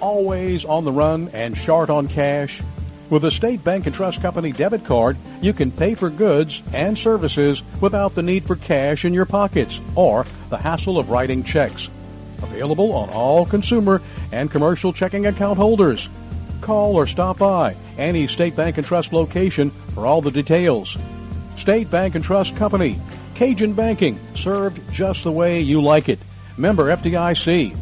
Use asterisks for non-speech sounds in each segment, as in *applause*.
Always on the run and short on cash? With a State Bank and Trust Company debit card, you can pay for goods and services without the need for cash in your pockets or the hassle of writing checks. Available on all consumer and commercial checking account holders. Call or stop by any State Bank and Trust location for all the details. State Bank and Trust Company, Cajun Banking, served just the way you like it. Member FDIC.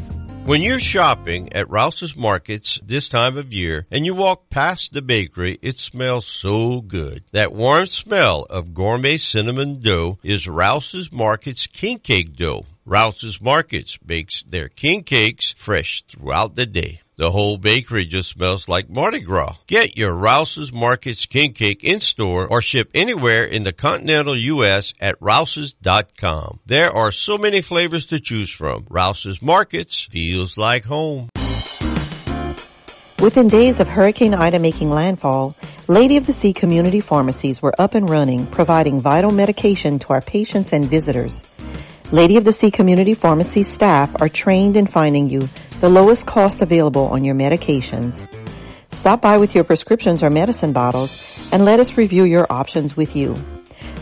When you're shopping at Rouse's Markets this time of year and you walk past the bakery, it smells so good. That warm smell of gourmet cinnamon dough is Rouse's Markets king cake dough. Rouse's Markets bakes their king cakes fresh throughout the day. The whole bakery just smells like Mardi Gras. Get your Rouse's Markets King Cake in store or ship anywhere in the continental U.S. at rouses.com. There are so many flavors to choose from. Rouse's Markets feels like home. Within days of Hurricane Ida making landfall, Lady of the Sea community pharmacies were up and running, providing vital medication to our patients and visitors. Lady of the Sea community pharmacy staff are trained in finding you the lowest cost available on your medications. Stop by with your prescriptions or medicine bottles and let us review your options with you.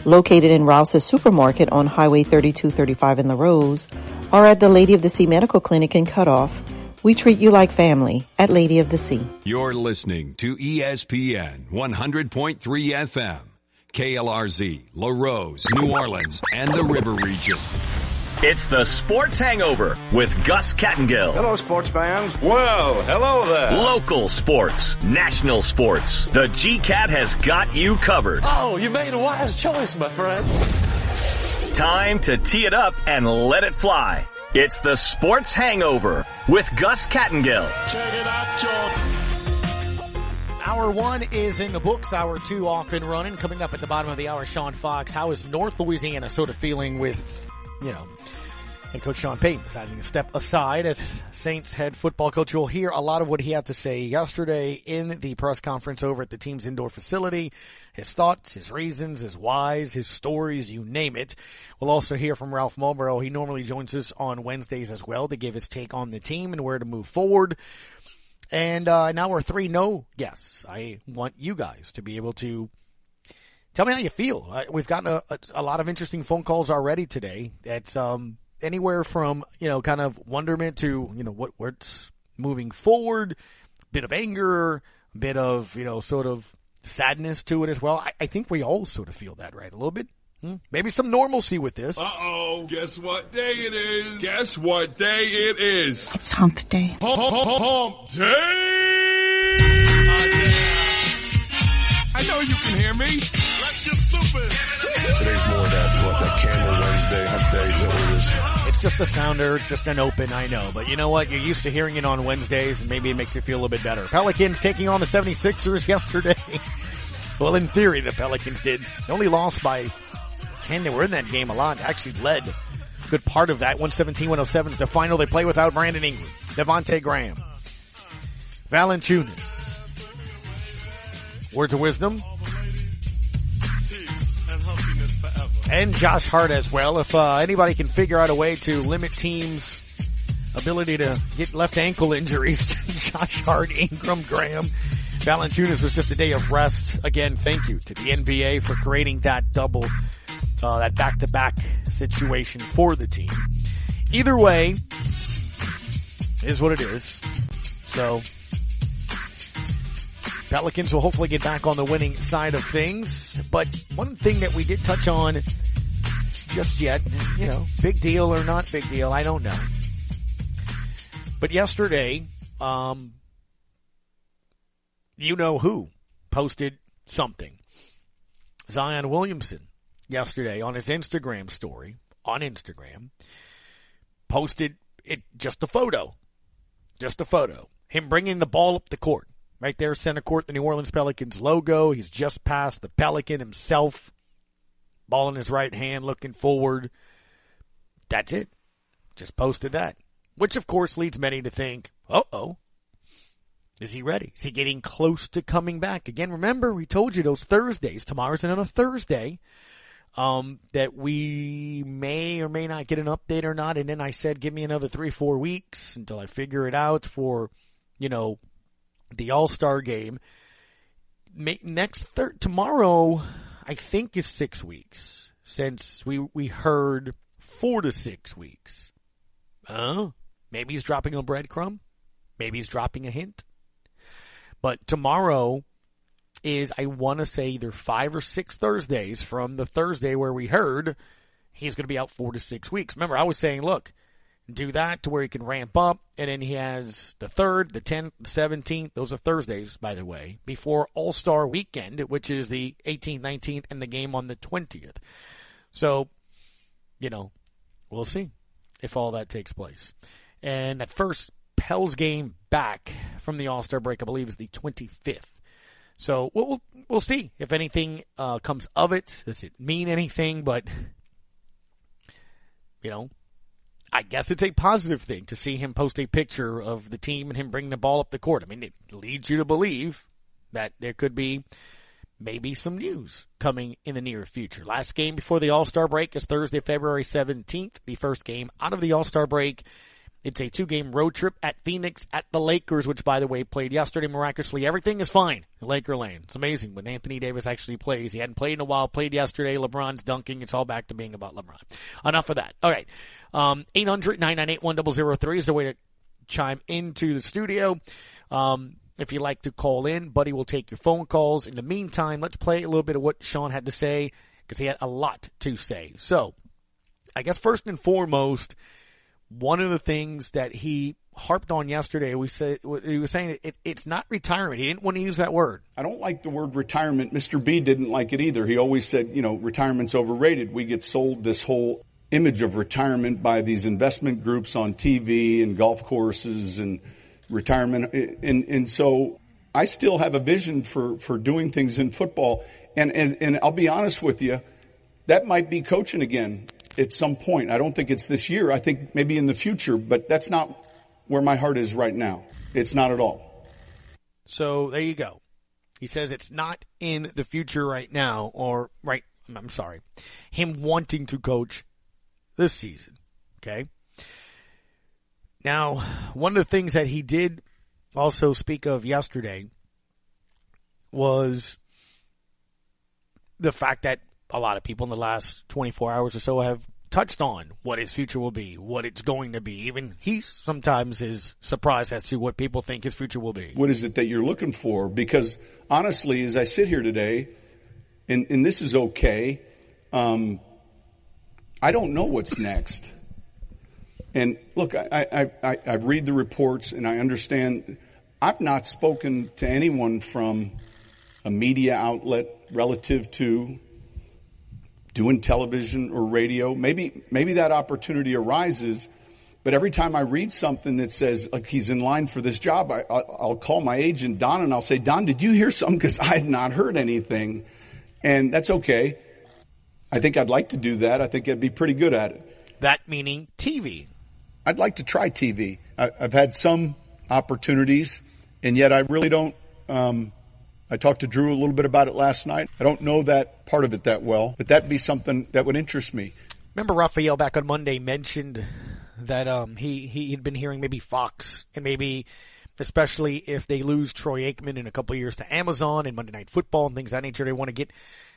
Located in Rouse's Supermarket on Highway 3235 in Larose or at the Lady of the Sea Medical Clinic in Cutoff, we treat you like family at Lady of the Sea. You're listening to ESPN 100.3 FM, KLRZ, Larose, New Orleans, and the River Region. It's the Sports Hangover with Gus Kattengell. Hello, sports fans. Well, hello there. Local sports, national sports. The GCAT has got you covered. Oh, you made a wise choice, my friend. Time to tee it up and let it fly. It's the Sports Hangover with Gus Kattengell. Check it out, John. Hour one is in the books. Hour two off and running. Coming up at the bottom of the hour, Sean Fox. How is North Louisiana sort of feeling with, you know, and Coach Sean Payton deciding to step aside as Saints head football coach. You'll hear a lot of what he had to say yesterday in the press conference over at the team's indoor facility. His thoughts, his reasons, his whys, his stories, you name it. We'll also hear from Ralph Malbrough. He normally joins us on Wednesdays as well to give his take on the team and where to move forward. And uh, now we're three no guests. I want you guys to be able to tell me how you feel. Uh, we've gotten a, a, a, lot of interesting phone calls already today. It's um, anywhere from, you know, kind of wonderment to, you know, what, what's moving forward, bit of anger, bit of, you know, sort of sadness to it as well. I, I think we all sort of feel that, right? A little bit. Hmm? Maybe some normalcy with this. Uh oh. Guess what day it is? Guess what day it is? It's hump day. Hump, hump, hump, hump day! I know you can hear me. Today's more that, what, that camera Wednesday, day, is what it is? It's just a sounder. It's just an open, I know. But you know what? You're used to hearing it on Wednesdays and maybe it makes you feel a little bit better. Pelicans taking on the 76ers yesterday. *laughs* well, in theory, the Pelicans did. They only lost by 10. They were in that game a lot. Actually led good part of that. 117-107 is the final. They play without Brandon Ingram, Devontae Graham, Valanciunas. Words of wisdom. And Josh Hart as well. If uh, anybody can figure out a way to limit teams' ability to get left ankle injuries *laughs* to Josh Hart, Ingram, Graham, Valanciunas was just a day of rest. Again, thank you to the NBA for creating that double uh, that back-to-back situation for the team. Either way, is what it is. So, Pelicans will hopefully get back on the winning side of things. But one thing that we did touch on just yet, you know, big deal or not big deal, I don't know. But yesterday, um, you know who posted something. Zion Williamson yesterday on his Instagram story on Instagram posted it just a photo just a photo. Him bringing the ball up the court. Right there, center court, the New Orleans Pelicans logo. He's just past the Pelican himself. Ball in his right hand, looking forward. That's it. Just posted that. Which of course leads many to think, uh oh. Is he ready? Is he getting close to coming back? Again, remember we told you those Thursdays, tomorrow's another Thursday, um, that we may or may not get an update or not. And then I said, give me another three, four weeks until I figure it out for, you know, the All-Star game. Next thir- tomorrow, I think is six weeks since we, we heard four to six weeks. Huh? Maybe he's dropping a breadcrumb. Maybe he's dropping a hint. But tomorrow is, I want to say either five or six Thursdays from the Thursday where we heard he's going to be out four to six weeks. Remember, I was saying, look, do that to where he can ramp up, and then he has the third, the 10th, the 17th. Those are Thursdays, by the way, before All Star Weekend, which is the 18th, 19th, and the game on the 20th. So, you know, we'll see if all that takes place. And at first Pels game back from the All Star break, I believe, is the 25th. So we'll we'll see if anything uh, comes of it. Does it mean anything? But you know, I guess it's a positive thing to see him post a picture of the team and him bringing the ball up the court. I mean, it leads you to believe that there could be maybe some news coming in the near future. Last game before the All Star break is Thursday, February 17th. The first game out of the All Star break it's a two game road trip at Phoenix at the Lakers, which by the way played yesterday miraculously. Everything is fine in Laker Lane. It's amazing when Anthony Davis actually plays. He hadn't played in a while, played yesterday. LeBron's dunking. It's all back to being about LeBron. Enough of that. All right. Um, 800-998-1003 is the way to chime into the studio. Um, if you'd like to call in, Buddy will take your phone calls. In the meantime, let's play a little bit of what Sean had to say because he had a lot to say. So, I guess first and foremost, one of the things that he harped on yesterday, we said he was saying it, it's not retirement. He didn't want to use that word. I don't like the word retirement. Mr. B didn't like it either. He always said, you know, retirement's overrated. We get sold this whole image of retirement by these investment groups on TV and golf courses and retirement. And, and so I still have a vision for, for doing things in football. And, and, and I'll be honest with you, that might be coaching again at some point. I don't think it's this year. I think maybe in the future, but that's not where my heart is right now. It's not at all. So there you go. He says it's not in the future right now, or right, I'm sorry, him wanting to coach this season. Okay. Now, one of the things that he did also speak of yesterday was the fact that a lot of people in the last 24 hours or so have touched on what his future will be, what it's going to be. Even he sometimes is surprised as to what people think his future will be. What is it that you're looking for? Because honestly, as I sit here today, and, and this is okay, um, I don't know what's next. And look, I, I, I, I read the reports and I understand. I've not spoken to anyone from a media outlet relative to doing television or radio. Maybe, maybe that opportunity arises. But every time I read something that says like he's in line for this job, I, will call my agent Don and I'll say, Don, did you hear something? Because I had not heard anything, and that's okay. I think I'd like to do that. I think I'd be pretty good at it. That meaning TV. I'd like to try TV. I, have had some opportunities, and yet I really don't. Um, I talked to Drew a little bit about it last night. I don't know that part of it that well, but that'd be something that would interest me. Remember Raphael back on Monday mentioned that um, he he had been hearing maybe Fox and maybe especially if they lose Troy Aikman in a couple years to Amazon and Monday Night Football and things of that nature, they want to get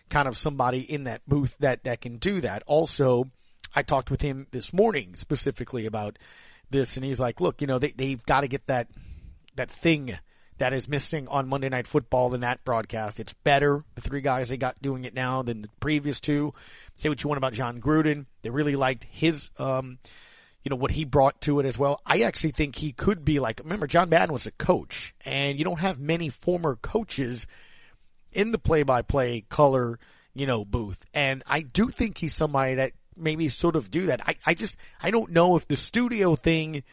kind of somebody in that booth that that can do that. Also, I talked with him this morning specifically about this, and he's like, "Look, you know, they they've got to get that that thing." That is missing on Monday Night Football than that broadcast. It's better, the three guys they got doing it now than the previous two. Say what you want about Jon Gruden. They really liked his, um, you know, what he brought to it as well. I actually think he could be like, remember, John Madden was a coach, and you don't have many former coaches in the play-by-play color, you know, booth. And I do think he's somebody that maybe sort of do that. I, I just, I don't know if the studio thing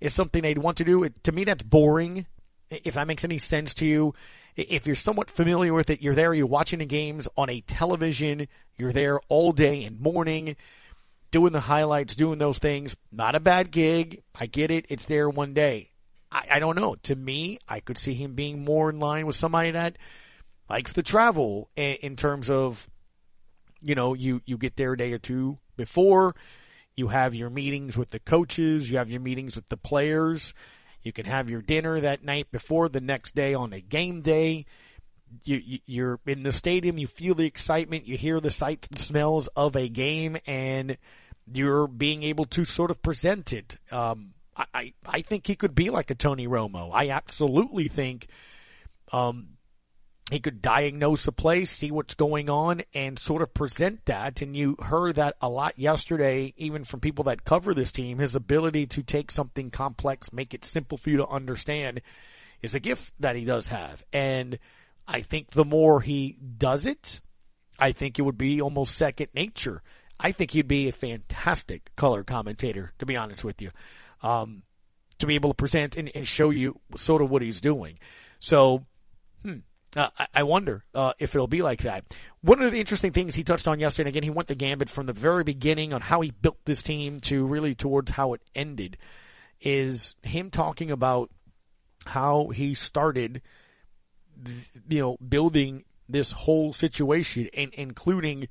is something they'd want to do. It, to me, that's boring. If that makes any sense to you, if you're somewhat familiar with it, you're there, you're watching the games on a television, you're there all day and morning, doing the highlights, doing those things. Not a bad gig. I get it. It's there one day. I, I don't know. To me, I could see him being more in line with somebody that likes to travel in, in terms of, you know, you, you get there a day or two before, you have your meetings with the coaches, you have your meetings with the players, you can have your dinner that night before the next day on a game day. You, you, are in the stadium, you feel the excitement, you hear the sights and smells of a game, and you're being able to sort of present it. Um, I, I think he could be like a Tony Romo. I absolutely think um, he could diagnose a play, see what's going on, and sort of present that. And you heard that a lot yesterday, even from people that cover this team. His ability to take something complex, make it simple for you to understand, is a gift that he does have. And I think the more he does it, I think it would be almost second nature. I think he'd be a fantastic color commentator, to be honest with you um, to be able to present and, and, show you sort of what he's doing. So, hmm, uh, I, wonder uh, if it'll be like that. One of the interesting things he touched on yesterday, and again, he went the gambit from the very beginning on how he built this team to really towards how it ended, is him talking about how he started, you know, building this whole situation, and including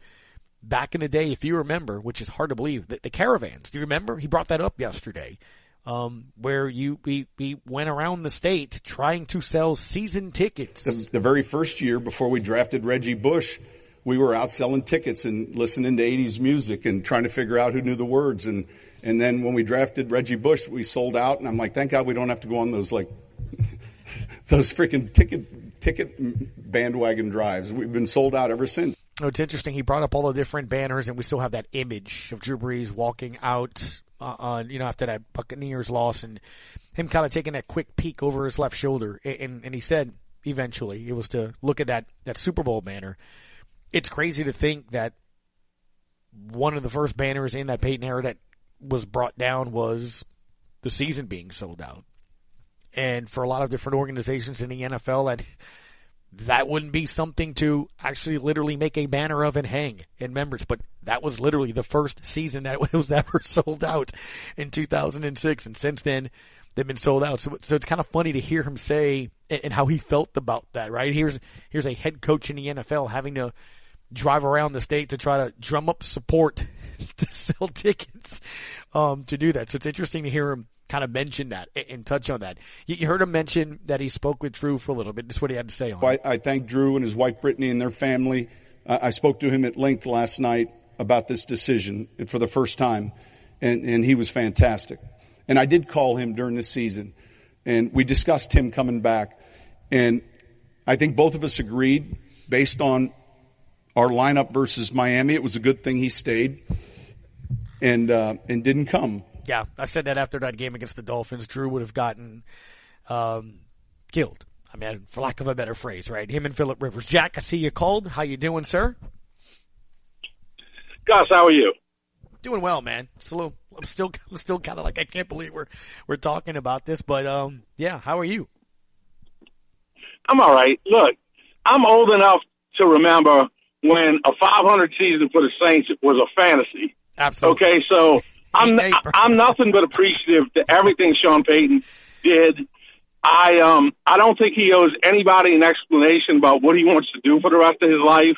back in the day, if you remember, which is hard to believe, the, the caravans. Do you remember? He brought that up yesterday um, where you we, we went around the state trying to sell season tickets. The, the, very first year before we drafted Reggie Bush, we were out selling tickets and listening to 80s music and trying to figure out who knew the words. And, and then when we drafted Reggie Bush, we sold out and I'm like, thank God we don't have to go on those like, *laughs* those freaking ticket, ticket bandwagon drives. We've been sold out ever since. Oh, it's interesting. He brought up all the different banners and we still have that image of Drew Brees walking out uh, on you know after that Buccaneers loss and him kind of taking that quick peek over his left shoulder and and he said eventually it was to look at that that Super Bowl banner. It's crazy to think that one of the first banners in that Payton era that was brought down was the season being sold out. And for a lot of different organizations in the NFL that that wouldn't be something to actually literally make a banner of and hang in members, but that was literally the first season that *laughs* was ever sold out in 2006. And since then, they've been sold out. So, so it's kind of funny to hear him say and how he felt about that, right? Here's, here's a head coach in the NFL having to drive around the state to try to drum up support *laughs* to sell tickets, um, to do that. So it's interesting to hear him kind of mention that and touch on that. You heard him mention that he spoke with Drew for a little bit. That's what he had to say on I, I thank Drew and his wife Brittany and their family. Uh, I spoke to him at length last night about this decision for the first time, and, and he was fantastic. And I did call him during this season, and we discussed him coming back. And I think both of us agreed, based on our lineup versus Miami, it was a good thing he stayed and uh, and didn't come. Yeah, I said that after that game against the Dolphins, Drew would have gotten um, killed. I mean, for lack of a better phrase, right? Him and Philip Rivers. Jack, I see you called. How you doing, sir? Gus, how are you? Doing well, man. Still, I'm still, I'm still kind of like I can't believe we're we're talking about this, but um, yeah. How are you? I'm all right. Look, I'm old enough to remember when a 500 season for the Saints was a fantasy. Absolutely. Okay, so I'm I'm nothing but appreciative to everything Sean Payton did. I um I don't think he owes anybody an explanation about what he wants to do for the rest of his life.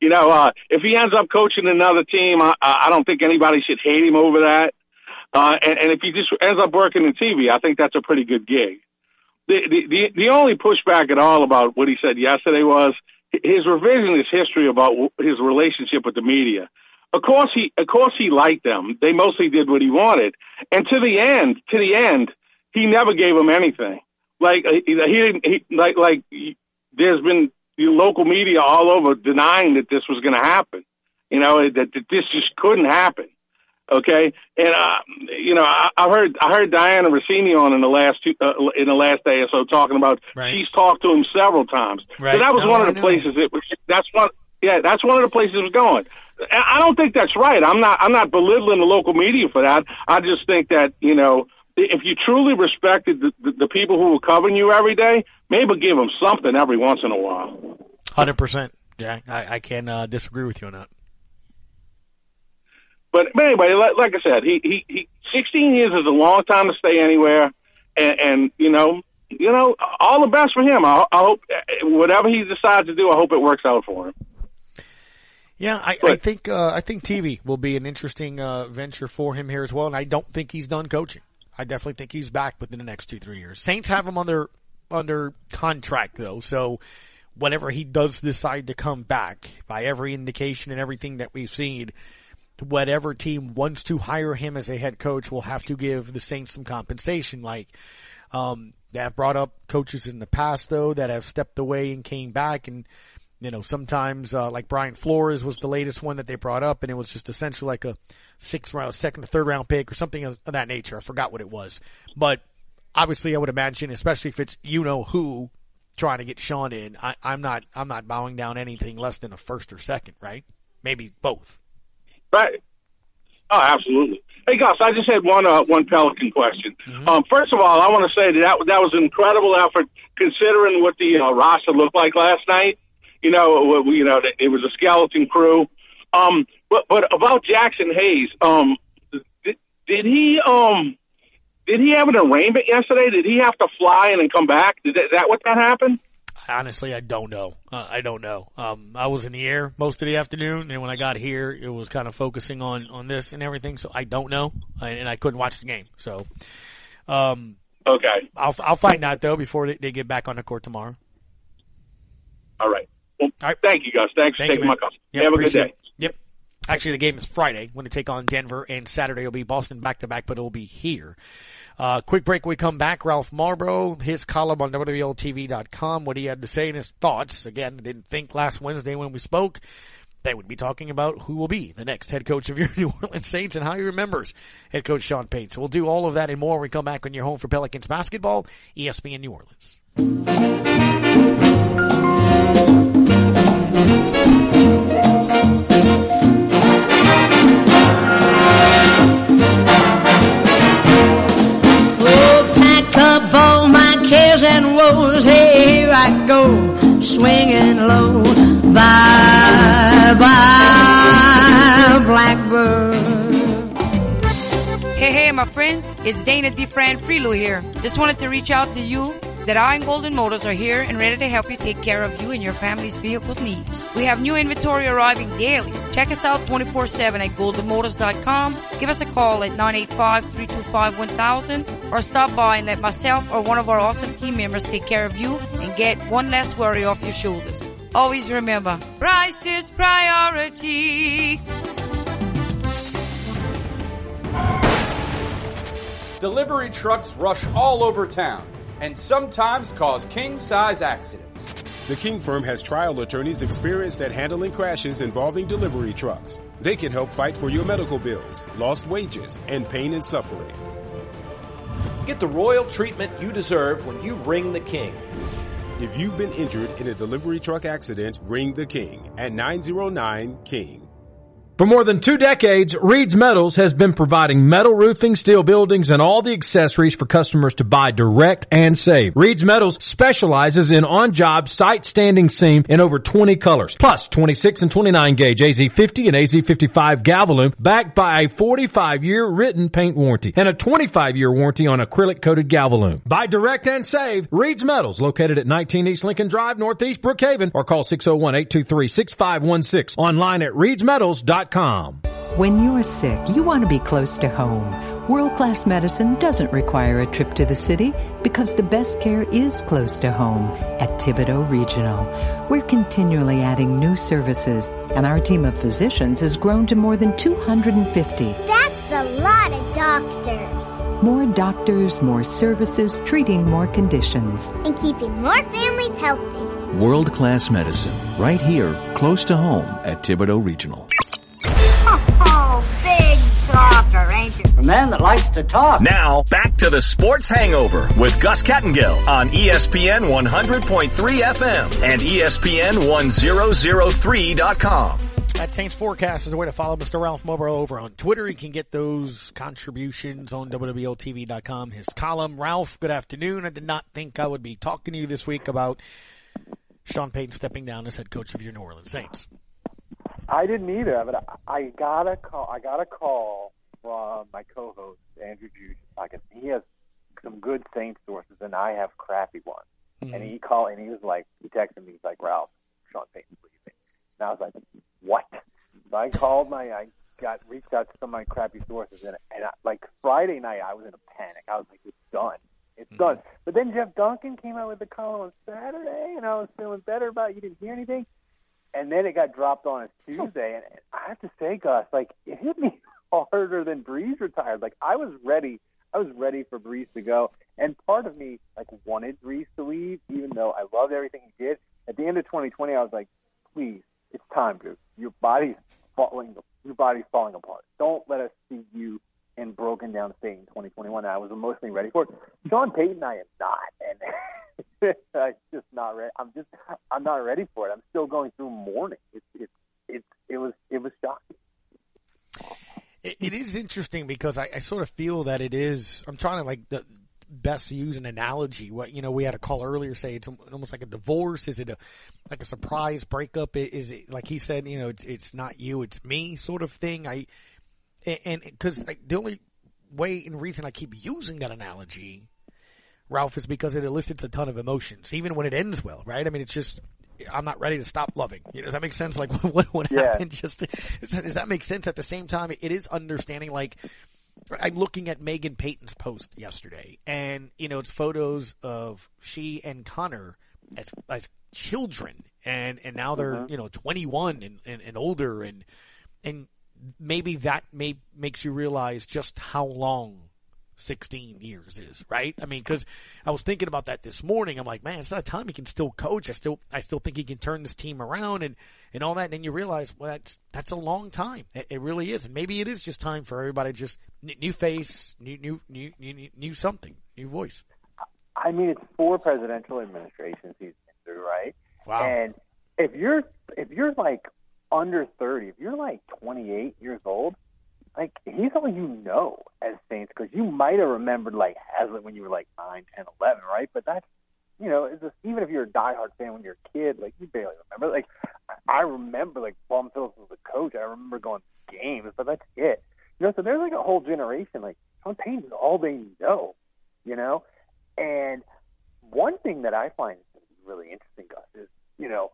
You know, uh, if he ends up coaching another team, I, I don't think anybody should hate him over that. Uh, and, and if he just ends up working in TV, I think that's a pretty good gig. The, the the the only pushback at all about what he said yesterday was his revisionist history about his relationship with the media. Of course he, of course he liked them. They mostly did what he wanted. And to the end, to the end, he never gave them anything. Like uh, he, didn't, he, like, like there's been local media all over denying that this was going to happen. You know, that, that this just couldn't happen. Okay, and uh, you know, I, I heard I heard Dianna Russini on in the last two, uh, in the last day or so talking about right. she's talked to him several times. Right. So that was no, one of the places. It was that's one. Yeah, that's one of the places it was going. I don't think that's right. I'm not. I'm not belittling the local media for that. I just think that you know if you truly respected the, the, the people who were covering you every day, maybe give them something every once in a while. Hundred percent, Jack. I, I can uh, disagree with you on that. But, but anyway, like, like I said, he, he, he 16 years is a long time to stay anywhere, and, and you know, you know, all the best for him. I, I hope whatever he decides to do, I hope it works out for him. Yeah, I, I think uh, I think TV will be an interesting uh, venture for him here as well, and I don't think he's done coaching. I definitely think he's back within the next two three years. Saints have him under under contract though, so whenever he does decide to come back, by every indication and everything that we've seen, whatever team wants to hire him as a head coach will have to give the Saints some compensation. Like um, they have brought up coaches in the past though that have stepped away and came back and you know, sometimes, uh, like Brian Flores was the latest one that they brought up and it was just essentially like a sixth round, second or third round pick or something of that nature. I forgot what it was, but obviously I would imagine, especially if it's you know who trying to get Sean in, I, I'm not, I'm not bowing down anything less than a first or second, right? Maybe both. Right. Oh, absolutely. Hey, Gus, I just had one uh, one Pelican question. Mm-hmm. Um, first of all, I want to say that, that that was an incredible effort considering what the uh, roster looked like last night. You know, you know, it was a skeleton crew. Um, but but about Jaxson Hayes, um, did, did he um did he have an arraignment yesterday? Did he have to fly in and come back? Did that, is that what that happened? Honestly, I don't know. Uh, I don't know. Um, I was in the air most of the afternoon, and when I got here, it was kind of focusing on on this and everything. So I don't know, and I couldn't watch the game. So, um, okay, I'll I'll find out though before they, they get back on the court tomorrow. All right. All right. thank you, Gus. Thanks for taking you, my call. Yep, Have a good day. it. Yep. Actually, the game is Friday when they take on Denver, and Saturday will be Boston back to back, but it will be here. Uh, quick break. When we come back. Ralph Malbrough, his column on WLTV.com, what he had to say and his thoughts. Again, didn't think last Wednesday when we spoke they would be talking about who will be the next head coach of your *laughs* New Orleans Saints and how he remembers head coach Sean Payton. So we'll do all of that and more when we come back on your home for Pelicans basketball, ESPN New Orleans. Swinging low. Bye, bye, blackbird. My friends, it's Dana DeFran Freelo here. Just wanted to reach out to you that I and Golden Motors are here and ready to help you take care of you and your family's vehicle needs. We have new inventory arriving daily. Check us out 24-7 at goldenmotors.com. Give us a call at 985-325-1000 or stop by and let myself or one of our awesome team members take care of you and get one less worry off your shoulders. Always remember, price is priority. Delivery trucks rush all over town and sometimes cause king-size accidents. The King Firm has trial attorneys experienced at handling crashes involving delivery trucks. They can help fight for your medical bills, lost wages, and pain and suffering. Get the royal treatment you deserve when you ring the king. If you've been injured in a delivery truck accident, ring the King at 909 King. For more than two decades, Reed's Metals has been providing metal roofing, steel buildings, and all the accessories for customers to buy direct and save. Reed's Metals specializes in on-job site standing seam in over 20 colors, plus 26 and 29 gauge AZ50 and AZ55 Galvalume backed by a 45-year written paint warranty and a 25-year warranty on acrylic coated Galvalume. Buy direct and save Reed's Metals located at 19 East Lincoln Drive, Northeast Brookhaven or call 601-823-6516 online at reedsmetals.com. When you're sick, you want to be close to home. World class medicine doesn't require a trip to the city because the best care is close to home at Thibodaux Regional. We're continually adding new services and our team of physicians has grown to more than 250. That's a lot of doctors. More doctors, more services, treating more conditions. And keeping more families healthy. World class medicine, right here, close to home at Thibodaux Regional. Oh, big talker, ain't you? A man that likes to talk. Now, back to the Sports Hangover with Gus Kattengell on ESPN 100.3 FM and E ESPN 1003.com. That Saints forecast is a way to follow Mr. Ralph Mobile over on Twitter. You can get those contributions on WWLTV.com. His column. Ralph, good afternoon. I did not think I would be talking to you this week about Sean Payton stepping down as head coach of your New Orleans Saints. I didn't either, but I got a call. I got a call from my co-host Andrew Juice. Like he has some good Saints sources, and I have crappy ones. Mm-hmm. And he called and he was like, he texted me, he's like, Ralph, Sean Payton's leaving. And I was like, what? So I called my, I got reached out to some of my crappy sources, and and I, like Friday night, I was in a panic. I was like, it's done. It's mm-hmm. done. But then Jeff Duncan came out with the column on Saturday, and I was feeling better about it. You didn't hear anything and then it got dropped on a *laughs* Tuesday, and I have to say, Gus, like it hit me *laughs* harder than Brees retired. Like I was ready, I was ready for Brees to go, and part of me like wanted Brees to leave, even though I loved everything he did. At the end of 2020, I was like, please, it's time, dude. Your body's falling, your body's falling apart. Don't let us see you in broken down state in 2021. And I was emotionally ready for it. Sean Payton, I am not, and *laughs* *laughs* I'm just not ready. I'm just I'm not ready for it. I'm still going through mourning. It's it's it it was it was shocking. It, it is interesting because I, I sort of feel that it is. I'm trying to like the best use an analogy. What you know, we had a call earlier say it's almost like a divorce. Is it a like a surprise breakup? Is it like he said? You know, it's it's not you, it's me, sort of thing. I and because like, the only way and reason I keep using that analogy Ralph, is because it elicits a ton of emotions, even when it ends well, right? I mean, it's just, I'm not ready to stop loving. You know, does that make sense? Like, *laughs* what, what yeah. happened? Just, does that make sense? At the same time, it is understanding, like, I'm looking at Megan Payton's post yesterday, and, you know, it's photos of she and Connor as, as children, and, and now they're, mm-hmm. you know, 21 and, and, and older, and, and maybe that may, makes you realize just how long 16 years is, right? I mean, cause I was thinking about that this morning. I'm like, man, it's not a time he can still coach. I still, I still think he can turn this team around and, and all that. And then you realize, well, that's, that's a long time. It, it really is. And maybe it is just time for everybody just new face, new, new, new, new, new something, new voice. I mean, it's four presidential administrations he's been through, right? Wow. And if you're, if you're like under 30, if you're like 28 years old, like he's all you know as Saints because you might have remembered like Haslett when you were like nine, ten, eleven, right? But that's you know, it's just, even if you're a diehard fan when you're a kid, like you barely remember. Like I remember like Bum Phillips was the coach. I remember going to games, but that's it. You know, so there's like a whole generation like Sean Payton is all they know. You know, and one thing that I find really interesting, Gus, is you know,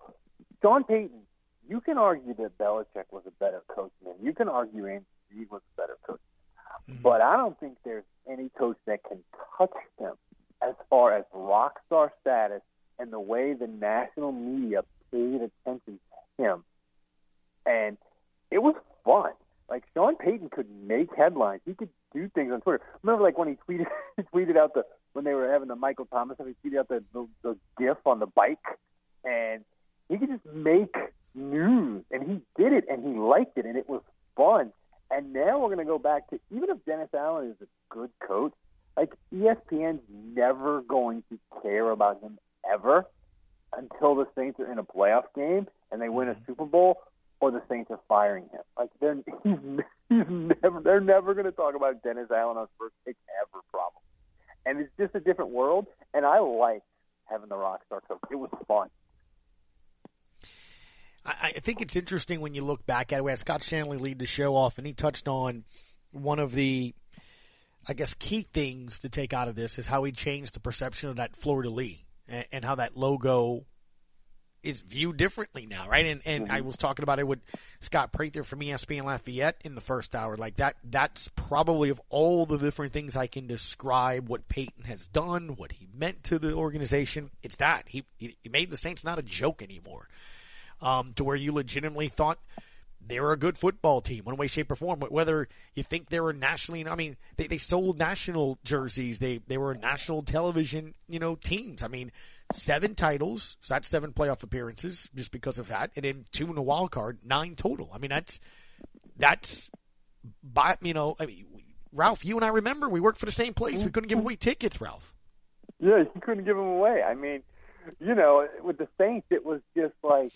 Sean Payton. You can argue that Belichick was a better coach than him. You can argue Andy he was a better coach. Mm-hmm. But I don't think there's any coach that can touch him as far as rock star status and the way the national media paid attention to him. And it was fun. Like Sean Payton could make headlines. He could do things on Twitter. Remember, like when he tweeted *laughs* he tweeted out the when they were having the Michael Thomas, he tweeted out the, the the GIF on the bike, and he could just make news. And he did it, and he liked it, and it was fun. And now we're going to go back to even if Dennis Allen is a good coach, like ESPN's never going to care about him ever until the Saints are in a playoff game and they win a mm-hmm. Super Bowl or the Saints are firing him. Like they're *laughs* he's, he's never they're never going to talk about Dennis Allen on first pick ever probably. And it's just a different world. And I like having the rock star coach. It was fun. I, I think it's interesting when you look back at it. We had Scott Shanle lead the show off, and he touched on one of the, I guess, key things to take out of this is how he changed the perception of that de lis and, and how that logo is viewed differently now, right? And and mm-hmm. I was talking about it with Scott Prather from ESPN Lafayette in the first hour. Like that, that's probably of all the different things I can describe what Payton has done, what he meant to the organization. It's that he he made the Saints not a joke anymore um, to where you legitimately thought they were a good football team, one way, shape, or form. Whether you think they were nationally, I mean, they, they sold national jerseys. They they were national television, you know, teams. I mean, seven titles, so that's seven playoff appearances just because of that, and then two in the wild card, nine total. I mean, that's that's, by you know, I mean, Ralph, you and I remember we worked for the same place. We couldn't give away tickets, Ralph. Yeah, you couldn't give them away. I mean, you know, with the Saints, it was just like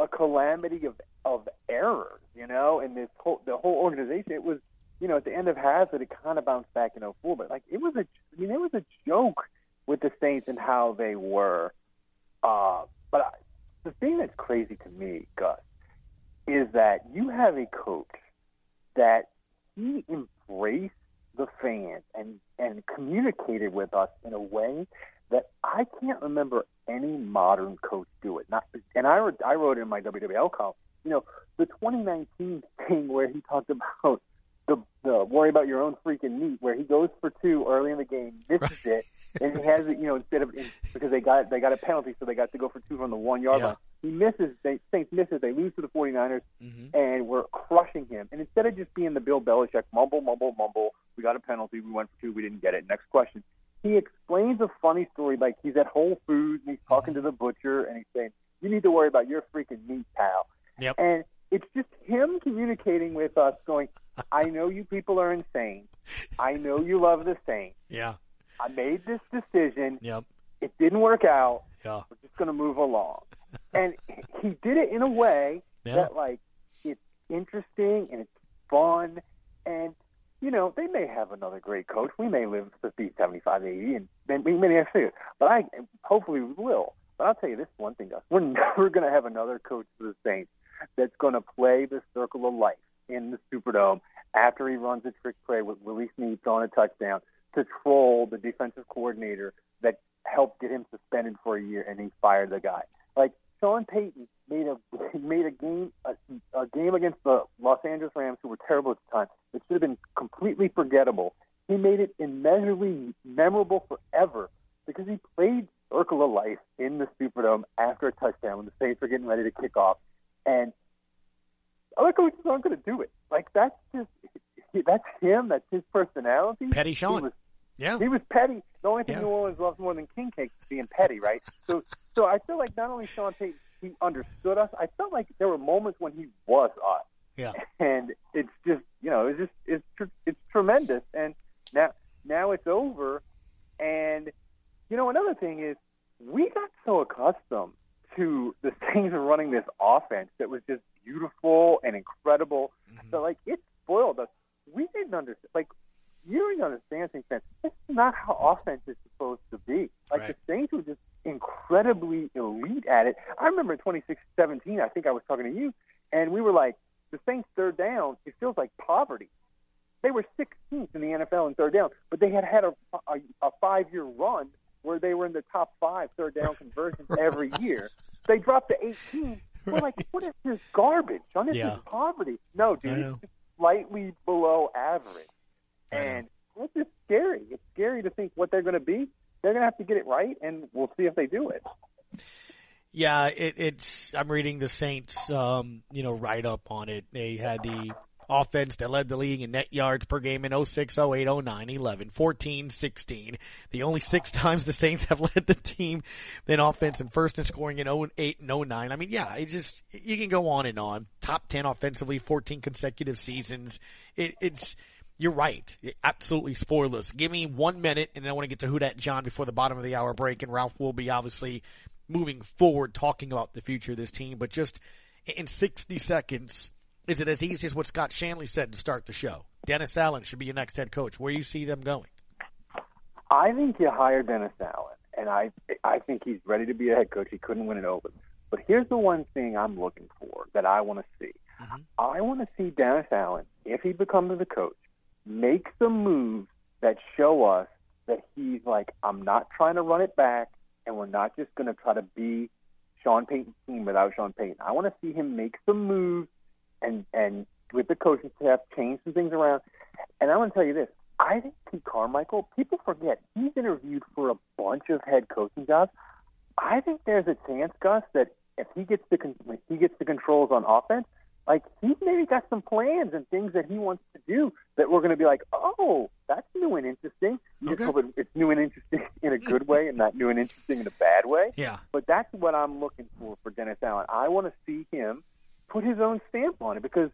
a calamity of of errors, you know, and this whole the whole organization. It was, you know, at the end of Haslett, it kind of bounced back in 04, but like it was a, I mean, it was a joke with the Saints and how they were. Uh, but I, the thing that's crazy to me, Gus, is that you have a coach that he embraced the fans and and communicated with us in a way that I can't remember any modern coach do it. Not and I wrote, I wrote in my WWL column, you know, the 2019 thing where he talked about the the worry about your own freaking meat, where he goes for two early in the game, misses it, and he has it, you know, instead of because they got they got a penalty, so they got to go for two from the one yard Yeah. line. He misses. They Saints misses. They lose to the 49ers, mm-hmm. and we're crushing him. And instead of just being the Bill Belichick mumble, mumble, mumble, we got a penalty. We went for two. We didn't get it. Next question. He explains a funny story like he's at Whole Foods and he's talking to the butcher and he's saying, "You need to worry about your freaking meat, pal." Yep. And it's just him communicating with us, going, "I know you people are insane. I know you love the Saints. Yeah. I made this decision. Yep. It didn't work out. Yeah. We're just going to move along." *laughs* and he did it in a way Yeah. that, like, it's interesting and it's fun. And you know, they may have another great coach. We may live to be 75, 80, and then we may have to. But I, hopefully, we will. But I'll tell you this one thing, Gus. We're *laughs* never going to have another coach for the Saints that's going to play the circle of life in the Superdome after he runs a trick play with Willie Snead on a touchdown to troll the defensive coordinator that helped get him suspended for a year, and he fired the guy. Like Sean Payton made a *laughs* made a game a, a game against the Los Angeles Rams, who were terrible at the time. It should have been completely forgettable. He made it immeasurably memorable forever because he played Circle of Life in the Superdome after a touchdown when the Saints were getting ready to kick off, and other coaches aren't going to do it. Like that's just *laughs* that's him. That's his personality. Petty Sean. He was, yeah. he was petty. The only thing Yeah. New Orleans loves more than king cakes is being petty, right? So, so I feel like not only Sean Payton, he understood us. I felt like there were moments when he was us, Yeah. *laughs* and it's just you know it's just it's tr- it's tremendous. And now now it's over, and you know another thing is we got so accustomed to the *laughs* Saints running this offense that was just beautiful and incredible. Mm-hmm. So like it spoiled us. We didn't understand like you don't understand fans. This is not how offense is supposed to be. Like the Saints were just incredibly elite at it. I remember in 2017, I think I was talking to you, and we were like, the Saints third down, it feels like poverty. They were 16th in the NFL in third down, but they had had a, a, a five-year run where they were in the top five third down conversions *laughs* every year. They dropped to 18. We're like, what is this garbage? On this Yeah. is poverty. No, dude, it's just slightly below average. And it's just scary. It's scary to think what they're going to be. They're going to have to get it right, and we'll see if they do it. Yeah, it, it's. I'm reading the Saints, um, you know, write up on it. They had the offense that led the league in net yards per game in 06, 08, 09, 11, 14, 16. The only six *laughs* times the Saints have led the team in offense and first in scoring in 08 and 09. I mean, yeah, it just, you can go on and on. Top 10 offensively, 14 consecutive seasons. It, it's, you're right. Absolutely spoiled us. Give me one minute and then I want to get to who that John before the bottom of the hour break and Ralph will be obviously moving forward talking about the future of this team, but just in 60 seconds, is it as easy as what Scott Shanle said to start the show? Dennis Allen should be your next head coach. Where do you see them going? I think you hire Dennis Allen, and I I think he's ready to be a head coach. He couldn't win it over. But here's the one thing I'm looking for that I want to see. Mm-hmm. I want to see Dennis Allen, if he becomes the coach, make some moves that show us that he's like, I'm not trying to run it back, and we're not just going to try to be Sean Payton's team without Sean Payton. I want to see him make some moves and and with the coaching staff change some things around. And I'm going to tell you this: I think Pete Carmichael. People forget he's interviewed for a bunch of head coaching jobs. I think there's a chance, Gus, that if he gets the he gets the controls on offense, like he's maybe got some plans and things that he wants to do that we're going to be like, oh, that's new and interesting. You just hope it's new and interesting *laughs* in a good way and not new and interesting in a bad way. Yeah. But that's what I'm looking for for Dennis Allen. I want to see him put his own stamp on it because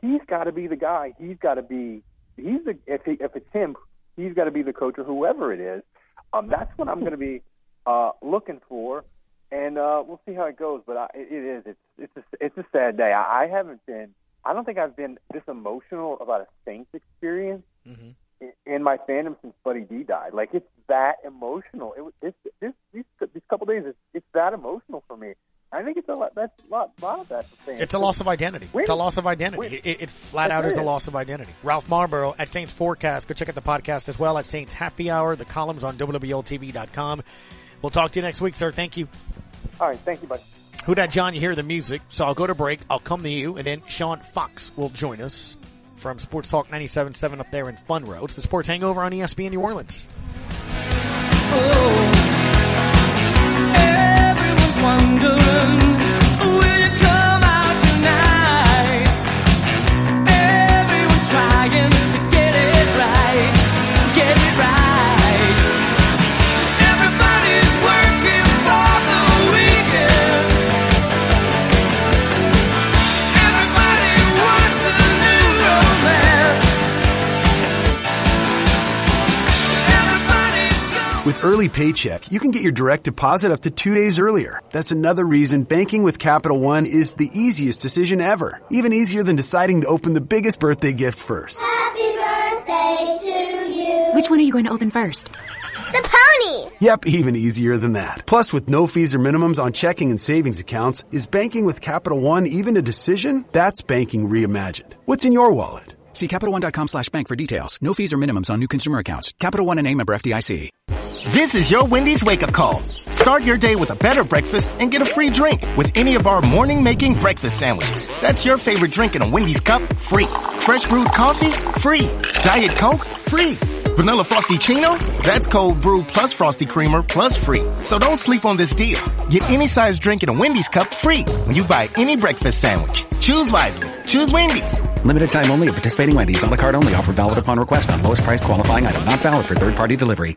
he's got to be the guy. He's got to be. He's the if he, if it's him, he's got to be the coach or whoever it is. Um, that's what I'm going to be uh, looking for. And uh, we'll see how it goes. But I, it is it's it's a, it's a sad day. I, I haven't been. I don't think I've been this emotional about a Saints experience Mm-hmm. in, in my fandom since Buddy D died. Like it's that emotional. It was this this these these couple days. It's, it's that emotional for me. I think it's a lot. That's a lot, lot of that fans. It's a loss of identity. Win. It's a loss of identity. Win. It, it flat out is a loss of identity. Ralph Malbrough at Saints Forecast. Go check out the podcast as well at Saints Happy Hour. The columns on WWLTV.com. We'll talk to you next week, sir. Thank you. All right, thank you, buddy. Who that John? You hear the music, so I'll go to break. I'll come to you, and then Sean Fox will join us from Sports Talk 97.7 up there in Monroe. It's the Sports Hangover on ESPN New Orleans. Oh, everyone's With Early Paycheck, you can get your direct deposit up to two days earlier. That's another reason banking with Capital One is the easiest decision ever. Even easier than deciding to open the biggest birthday gift first. Happy birthday to you. Which one are you going to open first? The pony. Yep, even easier than that. Plus, with no fees or minimums on checking and savings accounts, is banking with Capital One even a decision? That's banking reimagined. What's in your wallet? See CapitalOne.com slash bank for details. No fees or minimums on new consumer accounts. Capital One and a member FDIC. This is your Wendy's wake up call. Start your day with a better breakfast and get a free drink with any of our morning making breakfast sandwiches. That's your favorite drink in a Wendy's cup, free. Fresh brewed coffee, free. Diet Coke, free. Vanilla Frosty Chino? That's cold brew plus Frosty Creamer plus free. So don't sleep on this deal. Get any size drink in a Wendy's cup free when you buy any breakfast sandwich. Choose wisely. Choose Wendy's. Limited time only at participating Wendy's. A la carte only. Offer valid upon request on lowest price qualifying item. Not valid for third party delivery.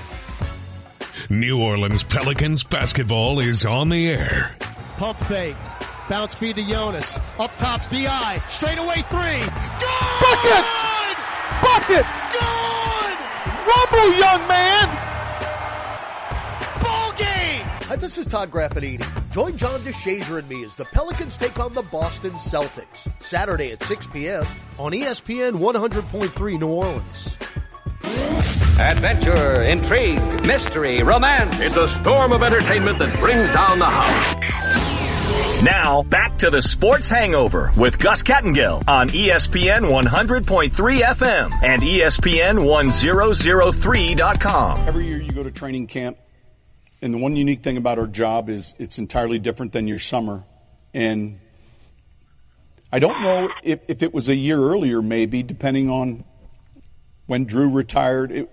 New Orleans Pelicans basketball is on the air. Pump fake. Bounce feed to Jonas. Up top, BI. Straight away three. Good! Bucket! Bucket! Good! Rumble, young man! Ball game! Hi, this is Todd Graffagnini. Join John DeShazier and me as the Pelicans take on the Boston Celtics. Saturday at 6 p.m. on ESPN 100.3 New Orleans. Adventure, intrigue, mystery, romance. It's a storm of entertainment that brings down the house. Now, back to the Sports Hangover with Gus Kattengell on ESPN 100.3 FM and E ESPN 1003.com. Every year you go to training camp, and the one unique thing about our job is it's entirely different than your summer. And I don't know if, if it was a year earlier, maybe, depending on when Drew retired. It,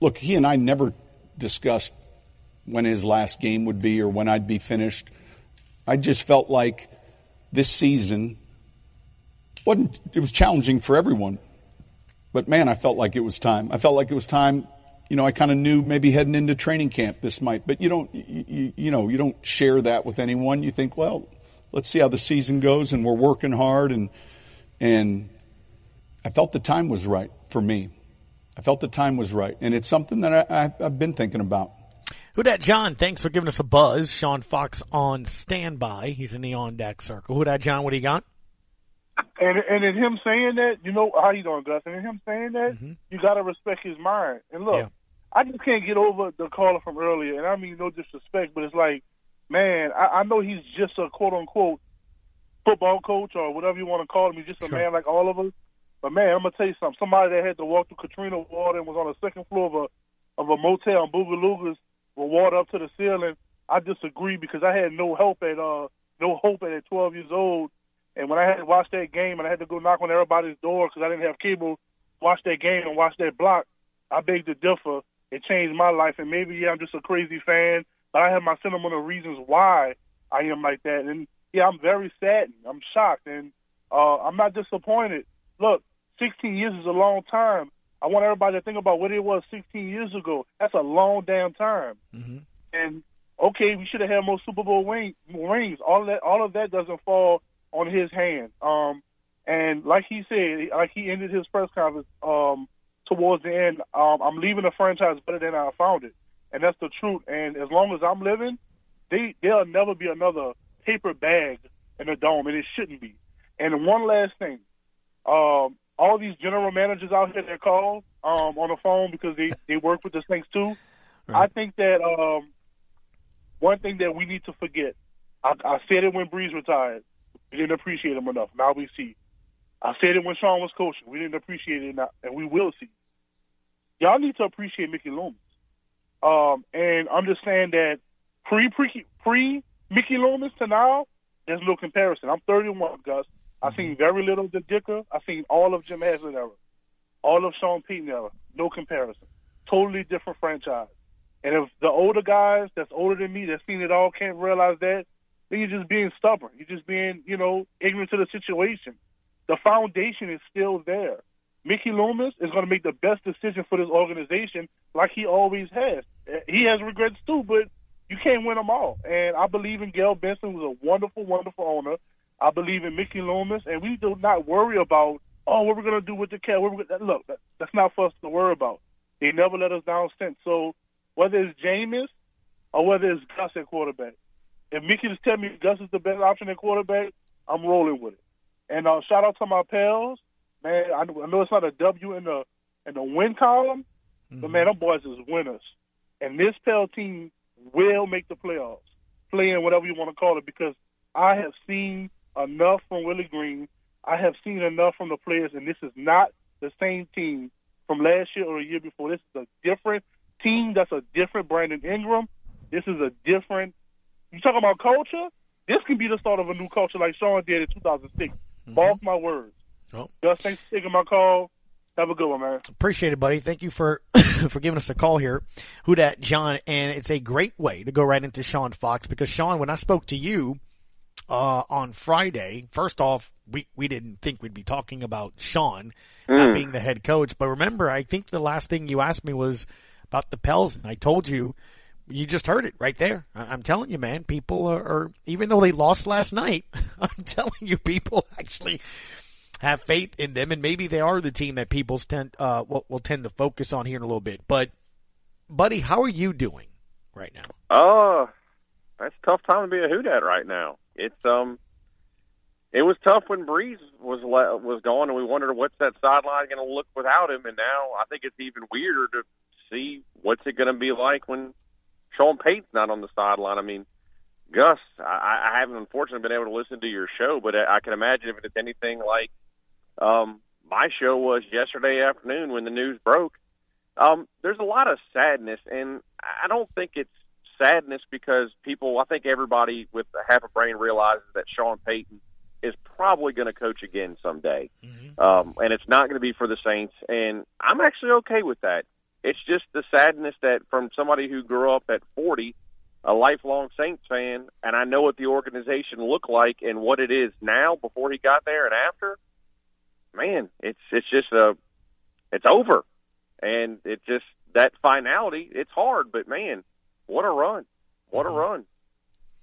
look, he and I never discussed when his last game would be or when I'd be finished. I just felt like this season wasn't, it was challenging for everyone. But man, I felt like it was time. I felt like it was time. You know, I kind of knew maybe heading into training camp this might, but you don't, you, you know, you don't share that with anyone. You think, well, let's see how the season goes and we're working hard and, and I felt the time was right for me. I felt the time was right. And it's something that I, I, I've been thinking about. Who that John? Thanks for giving us a buzz. Sean Fox on standby. He's in the on deck circle. Who that John? What do you got? And and in him saying that, you know how you doing, Gus? And in him saying that, mm-hmm. you got to respect his mind. And look, I just can't get over the caller from earlier. And I mean no disrespect, but it's like, man, I, I know he's just a quote unquote football coach or whatever you want to call him. He's just a man like all of us. But man, I'm gonna tell you something. Somebody that had to walk through Katrina water and was on the second floor of a of a motel in Bogalusa with water up to the ceiling. I disagree because I had no help at uh no hope at 12 years old. And when I had to watch that game and I had to go knock on everybody's door because I didn't have cable, watch that game and watch that block, I beg to differ. It changed my life. And maybe yeah, I'm just a crazy fan. but I have my sentimental reasons why I am like that. And yeah, I'm very saddened. I'm shocked, and uh, I'm not disappointed. Look, 16 years is a long time. I want everybody to think about what it was 16 years ago. That's a long damn time. Mm-hmm. And okay, we should have had more Super Bowl wing, rings. All of that, all of that doesn't fall on his hand. Um, and like he said, like he ended his press conference um, towards the end. Um, I'm leaving the franchise better than I found it, and that's the truth. And as long as I'm living, they there'll never be another paper bag in the dome, and it shouldn't be. And one last thing, um, all these general managers out here that call um, on the phone because they they work with the Saints too. *laughs* I think that um, one thing that we need to forget. I, I said it when Brees retired. We didn't appreciate him enough. Now we see. I said it when Sean was coaching. We didn't appreciate it, now, and we will see. Y'all need to appreciate Mickey Loomis, um, and understand that pre pre pre Mickey Loomis to now, there's no comparison. I'm 31, Gus. I've mm-hmm. seen very little of the Ditka. I've seen all of Jim Haslett era, all of Sean Payton era. No comparison. Totally different franchise. And if the older guys that's older than me that's seen it all can't realize that, then you're just being stubborn. You're just being, you know, ignorant to the situation. The foundation is still there. Mickey Loomis is going to make the best decision for this organization, like he always has. He has regrets too, but you can't win them all. And I believe in Gayle Benson, who's a wonderful, wonderful owner. I believe in Mickey Loomis, and we do not worry about, oh, what we're going to do with the cat. What we're gonna, look, that, that's not for us to worry about. They never let us down since. So whether it's Jameis or whether it's Gus at quarterback, if Mickey just tell me Gus is the best option at quarterback, I'm rolling with it. And uh, shout out to my pals, man. I, I know it's not a W in the in the win column, but man, them boys is winners. And this Pell team will make the playoffs, playing whatever you want to call it, because I have seen enough from Willie Green. I have seen enough from the players, and this is not the same team from last year or a year before. This is a different team. That's a different Brandon Ingram. This is a different. You talking about culture? This can be the start of a new culture, like Sean did in 2006. Mm-hmm. Mark my words. Oh. Gus, thanks for taking my call. Have a good one, man. Appreciate it, buddy. Thank you for *coughs* for giving us a call here. Who dat John? And it's a great way to go right into Sean Fox because Sean, when I spoke to you uh, on Friday, first off, we we didn't think we'd be talking about Sean not Mm. being the head coach. But remember, I think the last thing you asked me was about the Pels, and I told you. You just heard it right there. I- I'm telling you, man. People are, are even though they lost last night, *laughs* I'm telling you, people actually have faith in them, and maybe they are the team that people tend uh, will, will tend to focus on here in a little bit. But, buddy, how are you doing right now? Oh, that's a tough time to be a Who Dat right now. It's um, it was tough when Brees was le- was gone, and we wondered what's that sideline going to look without him. And now I think it's even weirder to see what's it going to be like when Sean Payton's not on the sideline. I mean, Gus, I, I haven't unfortunately been able to listen to your show, but I, I can imagine if it's anything like um, my show was yesterday afternoon when the news broke. Um, there's a lot of sadness, and I don't think it's sadness because people. I think everybody with a half a brain realizes that Sean Payton is probably going to coach again someday, um, and it's not going to be for the Saints. And I'm actually okay with that. It's just the sadness that from somebody who grew up at 40, a lifelong Saints fan, and I know what the organization looked like and what it is now before he got there and after. Man, it's it's just a it's over, and it just that finality. It's hard, but man, what a run! What a run!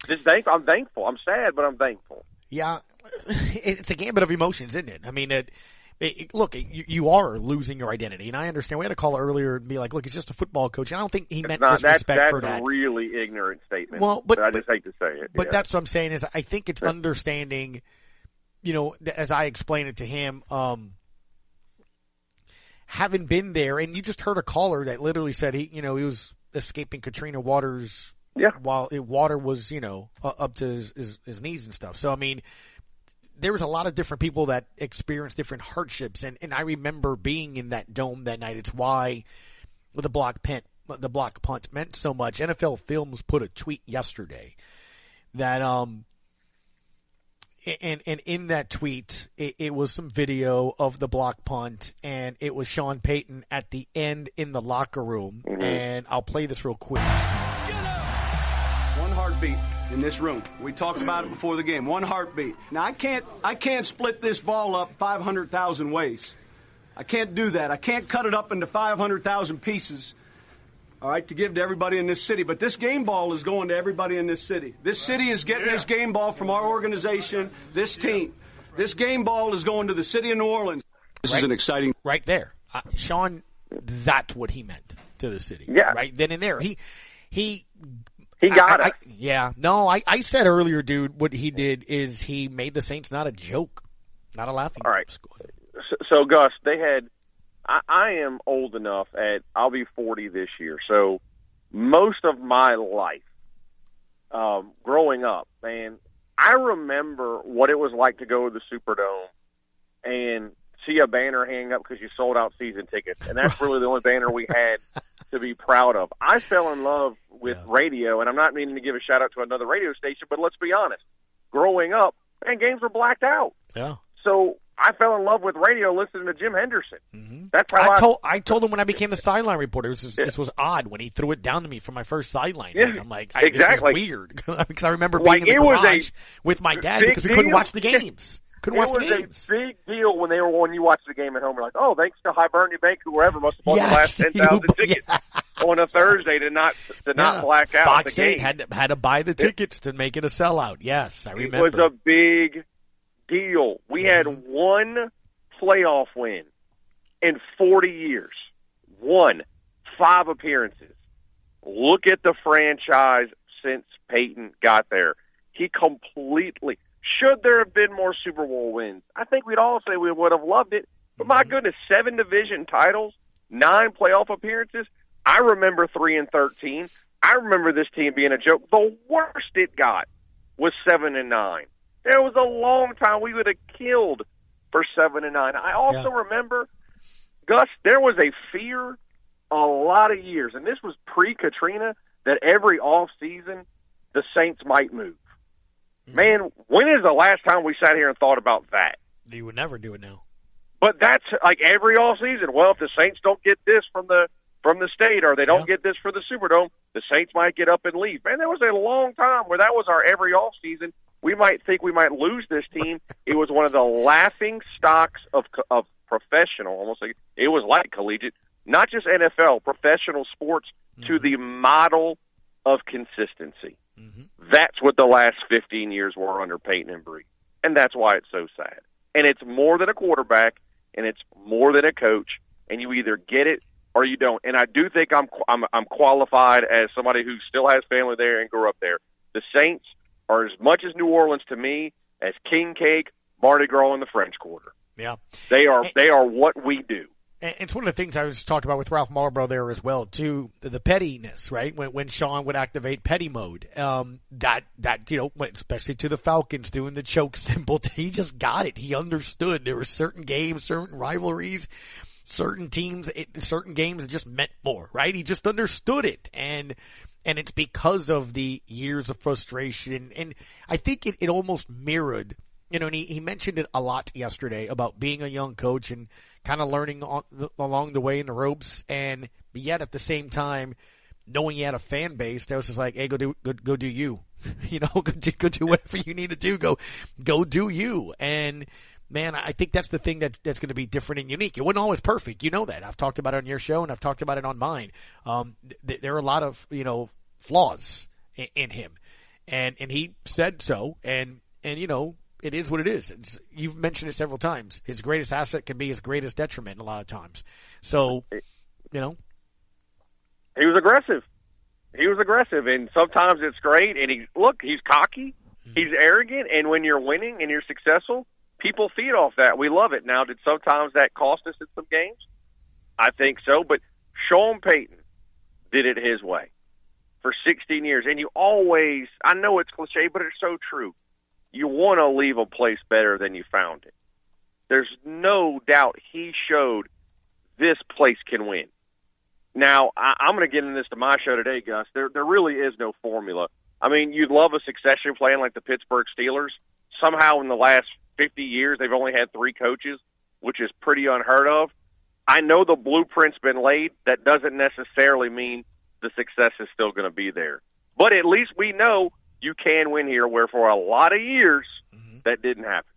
Just thank. I'm thankful. I'm sad, but I'm thankful. Yeah, *laughs* it's a gambit of emotions, isn't it? I mean, it, it, look, you, you are losing your identity, and I understand. We had a call earlier and be like, "Look, he's just a football coach." And I don't think he It's meant not disrespect that's for that. a really ignorant statement. Well, but- I just hate to say it. But yeah. that's what I'm saying is I think it's *laughs* understanding, you know, as I explained it to him, um, having been there, and you just heard a caller that literally said he, you know, he was escaping Katrina Waters. Yeah. While it, water was, you know, uh, up to his, his, his knees and stuff. So I mean, there was a lot of different people that experienced different hardships, and and I remember being in that dome that night. It's why the block punt, the block punt meant so much. NFL Films put a tweet yesterday that um and and in that tweet it, it was some video of the block punt and it was Sean Payton at the end in the locker room Mm-hmm. and I'll play this real quick. One heartbeat in this room. We talked about it before the game. One heartbeat. Now I can't I can't split this ball up 500,000 ways. I can't do that. I can't cut it up into 500,000 pieces. All right, to give to everybody in this city. But this game ball is going to everybody in this city. This city is getting this game ball from our organization, this team. This game ball is going to the city of New Orleans. This is an exciting. right there. Uh, Sean, that's what he meant to the city. Yeah. Right then and there. He, he, He got I- it. I- yeah. No, I, I said earlier, dude, what he did is he made the Saints not a joke, not a laughing All right. So, so Gus, they had. I, I am old enough at. I'll be forty this year. So most of my life, um, growing up, man, I remember what it was like to go to the Superdome and see a banner hang up because you sold out season tickets, and that's really the only banner we had to be proud of. I fell in love with radio, and I'm not meaning to give a shout out to another radio station, but let's be honest. Growing up, man, games were blacked out. Yeah. So I fell in love with radio listening to Jim Henderson. Mm-hmm. That's how I, I told I told him when I became the sideline reporter. This was, this was odd when he threw it down to me for my first sideline. Yeah, I'm like, I, exactly. This is weird *laughs* because I remember Like, being in the it garage with my dad because we couldn't watch the games. Couldn't it watch the was games. a big deal when they were when you watched the game at home. You're like, oh, thanks to Hibernia Bank, whoever must have bought Yes, the last *laughs* ten thousand tickets on a Thursday to not to not black out Fox the game. had to, had to buy the tickets to make it a sellout. Yes, I remember. It was a big deal. We had Mm-hmm. one playoff win in 40 years. One. Five appearances. Look at the franchise since Payton got there. He completely. Should there have been more Super Bowl wins? I think we'd all say we would have loved it. But my Mm-hmm. goodness, seven division titles, nine playoff appearances. I remember three and thirteen. I remember this team being a joke. The worst it got was seven and nine. There was a long time we would have killed for seven and nine. I also remember, Gus, there was a fear a lot of years, and this was pre Katrina, that every off season the Saints might move. Mm-hmm. Man, when is the last time we sat here and thought about that? You would never do it now. But that's like every off season. Well, if the Saints don't get this from the from the state or they don't get this for the Superdome, the Saints might get up and leave. Man, there was a long time where that was our every off season. We might think we might lose this team. it was one of the laughing stocks of of professional, almost like it was like collegiate, not just NFL, professional sports to mm-hmm. the model of consistency. Mm-hmm. That's what the last 15 years were under Payton and Bree. And that's why it's so sad. And it's more than a quarterback and it's more than a coach and you either get it or you don't. And I do think I'm I'm I'm qualified as somebody who still has family there and grew up there. The Saints are as much as New Orleans to me as King Cake, Mardi Gras, and the French Quarter. Yeah. They are they are what we do. And it's one of the things I was talking about with Ralph Malbrough there as well too. The, the pettiness, right? When when Sean would activate petty mode, um, that that you know, especially to the Falcons doing the choke *laughs* symbol, he just got it. He understood there were certain games, certain rivalries, certain teams, it, certain games that just meant more, right? He just understood it, and and it's because of the years of frustration, and I think it, it almost mirrored you know, and he, he mentioned it a lot yesterday about being a young coach and kind of learning on, along the way in the ropes, and yet at the same time, knowing he had a fan base that was just like, hey, go do go, go do you, *laughs* you know, *laughs* go do, go do whatever you need to do, go go do you, and man, I think that's the thing that's that's going to be different and unique. It wasn't always perfect, you know that. I've talked about it on your show, and I've talked about it on mine. Um, th- there are a lot of you know flaws in, in him, and and he said so, and and you know it is what it is. It's, you've mentioned it several times. His greatest asset can be his greatest detriment a lot of times. So, you know, He was aggressive. He was aggressive, and sometimes it's great. And he look, he's cocky, he's arrogant, and when you're winning and you're successful, people feed off that. We love it. Now, did sometimes that cost us in some games? I think so, but Sean Payton did it his way for 16 years, and you always. I know it's cliche, but it's so true. You want to leave a place better than you found it. There's no doubt he showed this place can win. Now, I, I'm going to get into this to my show today, Gus. There, there really is no formula. I mean, you'd love a succession plan like the Pittsburgh Steelers. Somehow, in the last 50 years, they've only had three coaches, which is pretty unheard of. I know the blueprint's been laid. That doesn't necessarily mean the success is still going to be there. But at least we know you can win here, where for a lot of years that didn't happen.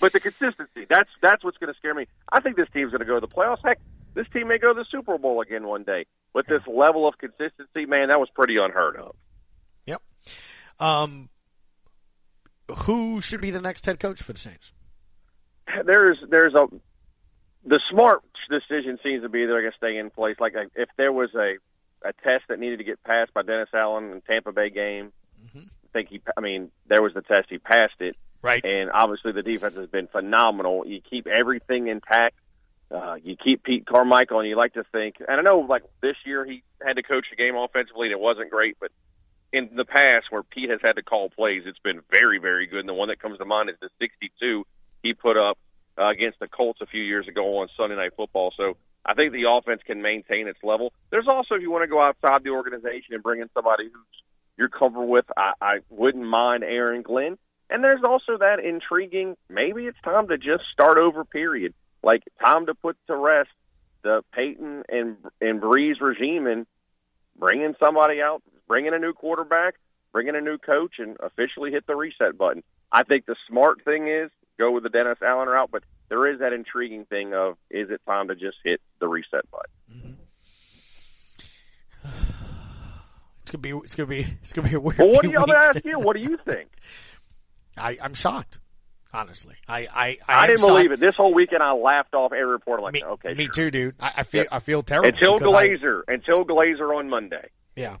But the consistency, that's that's what's going to scare me. I think this team's going to go to the playoffs. Heck, this team may go to the Super Bowl again one day. With this level of consistency, man, that was pretty unheard of. Yep. Um, who should be the next head coach for the Saints? There's there's a the smart decision seems to be they're going to stay in place. Like if there was a a test that needed to get passed by Dennis Allen in Tampa Bay game, I think he. I mean, there was the test. He passed it. Right. And obviously the defense has been phenomenal. You keep everything intact. Uh, you keep Pete Carmichael, and you like to think. And I know, like this year, he had to coach the game offensively, and it wasn't great. But in the past, where Pete has had to call plays, it's been very, very good. And the one that comes to mind is the 62 he put up uh, against the Colts a few years ago on Sunday Night Football. So I think the offense can maintain its level. There's also, if you want to go outside the organization and bring in somebody who's you're comfortable with, I, I wouldn't mind Aaron Glenn. And there's also that intriguing, maybe it's time to just start over period. Like time to put to rest the Payton and and Brees regime and bring in somebody out, bring in a new quarterback, bring in a new coach, and officially hit the reset button. I think the smart thing is go with the Dennis Allen route, but there is that intriguing thing of is it time to just hit the reset button? *sighs* It's gonna be. It's gonna be. It's gonna be a weird. Well, what do you? I'm gonna weeks. ask you. What do you think? *laughs* I, I'm shocked. Honestly, I I, I, I, didn't believe it. This whole weekend, I laughed off every report. Like, okay, Me sure. too, dude. I, I feel Yep. I feel terrible Until because I- Glazer, until Glazer on Monday. Yeah.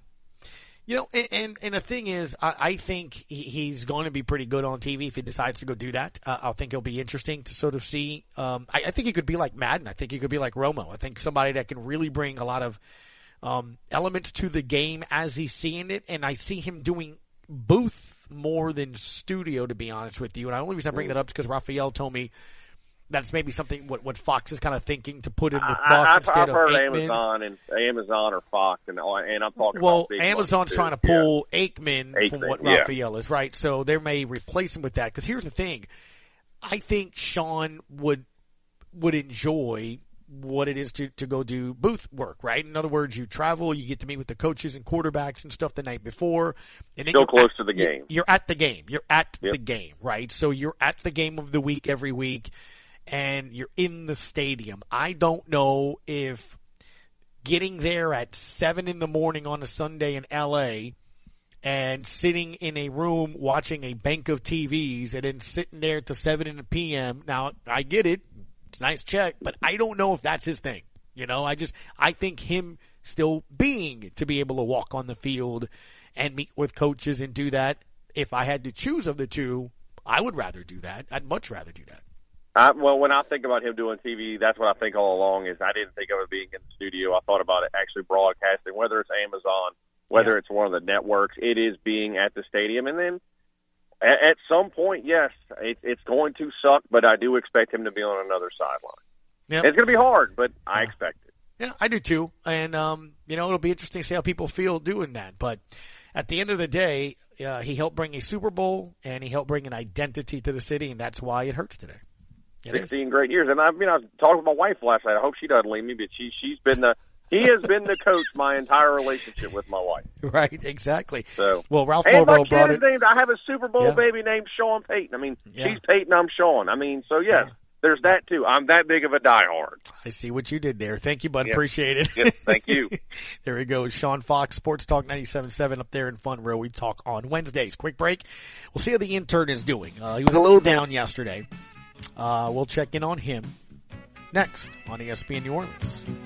You know, and and, and the thing is, I, I think he, he's going to be pretty good on TV if he decides to go do that. Uh, I think it'll be interesting to sort of see. Um, I, I think he could be like Madden. I think he could be like Romo. I think somebody that can really bring a lot of um, elements to the game as he's seeing it, and I see him doing booth more than studio. To be honest with you, and the only reason I bring that up is because Raphael told me. That's maybe something what, what Fox is kind of thinking to put in with I, Buck I've, instead I've heard of Aikman. Amazon and Amazon or Fox, and and I'm talking Well, Amazon's trying to pull Aikman, from Aikman, what yeah. Raphael is, right? So they may replace him with that. Because here's the thing, I think Sean would would enjoy what it is to to go do booth work, right? In other words, you travel, you get to meet with the coaches and quarterbacks and stuff the night before, and then Still close at- to the game. You're at the game. You're at Yep. the game, right? So you're at the game of the week every week, and you're in the stadium. I don't know if getting there at seven in the morning on a Sunday in LA and sitting in a room watching a bank of TVs and then sitting there to seven in the PM. Now I get it. It's a nice check, but I don't know if that's his thing. You know, I just, I think him still being to be able to walk on the field and meet with coaches and do that. If I had to choose of the two, I would rather do that. I'd much rather do that. I, well, when I think about him doing TV, that's what I think all along. Is I didn't think of it being in the studio. I thought about it actually broadcasting, whether it's Amazon, whether it's one of the networks. It is being at the stadium, and then at, at some point, yes, it, it's going to suck, but I do expect him to be on another sideline. Yep. It's going to be hard, but I expect it. Yeah, I do too. And, um, you know, it'll be interesting to see how people feel doing that. But at the end of the day, uh, he helped bring a Super Bowl and he helped bring an identity to the city, and that's why it hurts today. It is. Sixteen great years, and I mean, I was talking with my wife last night. I hope she doesn't leave me, but she she's been the he has been the coach my entire relationship with my wife. *laughs* Right, exactly. So Well, Ralph and my Bobo brought is it. named. I have a Super Bowl Yeah. baby named Sean Payton. I mean, Yeah. she's Peyton. I'm Sean. I mean, so yes, there's that too. I'm that big of a diehard. I see what you did there. Thank you, bud. Yeah. Appreciate it. Yes, thank you. *laughs* there we go. Sean Fox, Sports Talk 97.7 up there in Monroe. We talk on Wednesdays. Quick break. We'll see how the intern is doing. Uh, he was a little down yesterday. Uh, we'll check in on him next on ESPN New Orleans.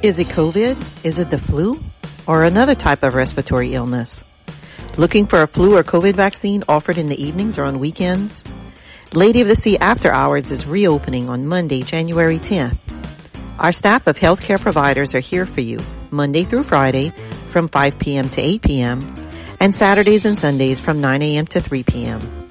Is it COVID? Is it the flu? or another type of respiratory illness? Looking for a flu or COVID vaccine offered in the evenings or on weekends? Lady of the Sea After Hours is reopening on Monday, January 10th. Our staff of healthcare providers are here for you Monday through Friday from 5 p.m. to 8 p.m. and Saturdays and Sundays from 9 a.m. to 3 p.m.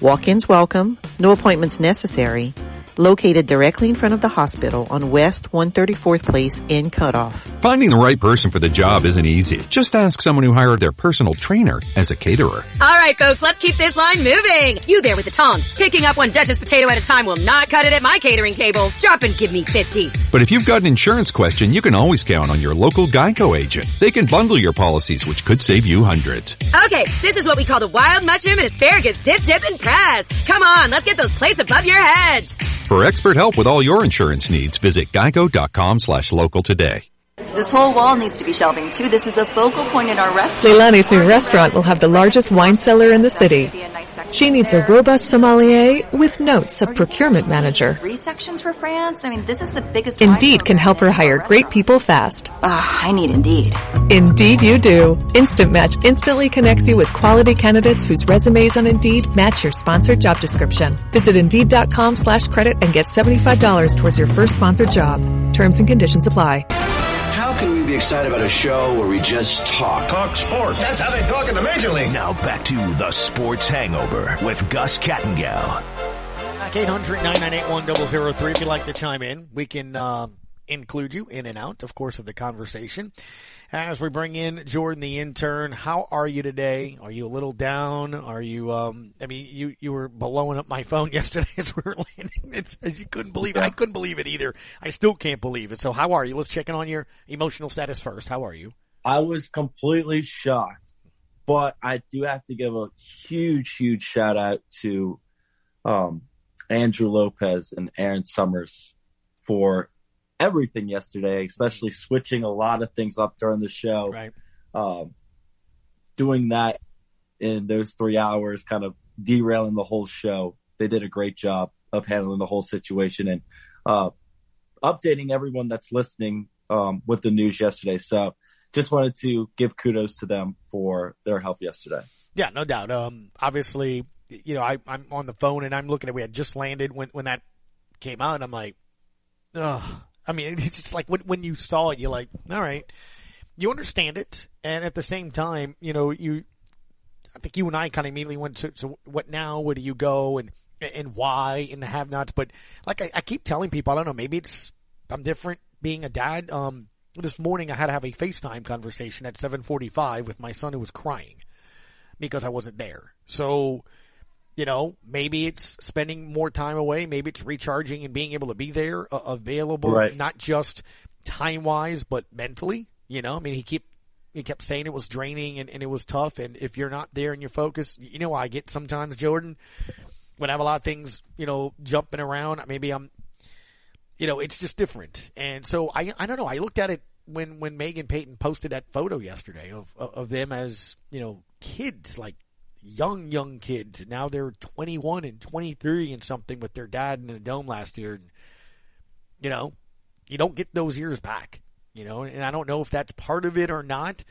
Walk-ins welcome, no appointments necessary, located directly in front of the hospital on West 134th Place in Cutoff. Finding the right person for the job isn't easy. Just ask someone who hired their personal trainer as a caterer. All right, folks, let's keep this line moving. You there with the tongs. Picking up one Duchess potato at a time will not cut it at my catering table. Drop and give me 50. But if you've got an insurance question, you can always count on your local Geico agent. They can bundle your policies, which could save you hundreds. Okay, this is what we call the wild mushroom and asparagus dip, dip, and press. Come on, let's get those plates above your heads. For expert help with all your insurance needs, visit geico.com slash local today. This whole wall needs to be shelving too. This is a focal point in our restaurant. Leilani's new restaurant will have the largest wine cellar in the city. She needs a robust sommelier with notes of procurement manager. Three sections for France. I mean, this is the biggest. Indeed can help her hire great people fast. Ah, I need Indeed. Indeed you do. Instant Match instantly connects you with quality candidates whose resumes on Indeed match your sponsored job description. Visit Indeed.com slash credit and get $75 towards your first sponsored job. Terms and conditions apply. How can we be excited about a show where we just talk? Talk sports. That's how they talk in the Major League. Now back to the Sports Hangover with Gus Kattengell. Back 800-998-1003 if you'd like to chime in. We can um, include you in and out, of course, of the conversation. As we bring in Jordan, the intern, how are you today? Are you a little down? Are you, um, I mean, you, you were blowing up my phone *laughs* yesterday as we were landing. It's, you couldn't believe it. I couldn't believe it either. I still can't believe it. So how are you? Let's check in on your emotional status first. How are you? I was completely shocked, but I do have to give a huge, huge shout out to, um, Andrew Lopez and Erin Summers for everything yesterday, especially switching a lot of things up during the show. Right. Um, doing that in those three hours, kind of derailing the whole show. They did a great job of handling the whole situation and uh, updating everyone that's listening um, with the news yesterday. So just wanted to give kudos to them for their help yesterday. Yeah, no doubt. Um, obviously, you know, I, I'm on the phone and I'm looking at, we had just landed when, when that came out and I'm like, ugh. I mean, *laughs* it's just like when, when you saw it, you're like, all right, you understand it. And at the same time, you know, you, I think you and I kind of immediately went to, so what now? Where do you go? And, and why and the have nots. But like I, I keep telling people, I don't know, maybe it's, I'm different being a dad. Um, this morning I had to have a FaceTime conversation at 745 with my son who was crying because I wasn't there. So, you know, maybe it's spending more time away. Maybe it's recharging and being able to be there, uh, available, Right. not just time wise, but mentally. You know, I mean, he kept he kept saying it was draining and, and it was tough. And if you're not there and you're focused, you know, I get sometimes Jordan when I have a lot of things, you know, jumping around. Maybe I'm, you know, it's just different. And so I I don't know. I looked at it when when Megan Payton posted that photo yesterday of of, of them as you know kids like young, young kids. Now they're 21 and 23 and something with their dad in the dome last year. And, you know, you don't get those years back, you know, and I don't know if that's part of it or not.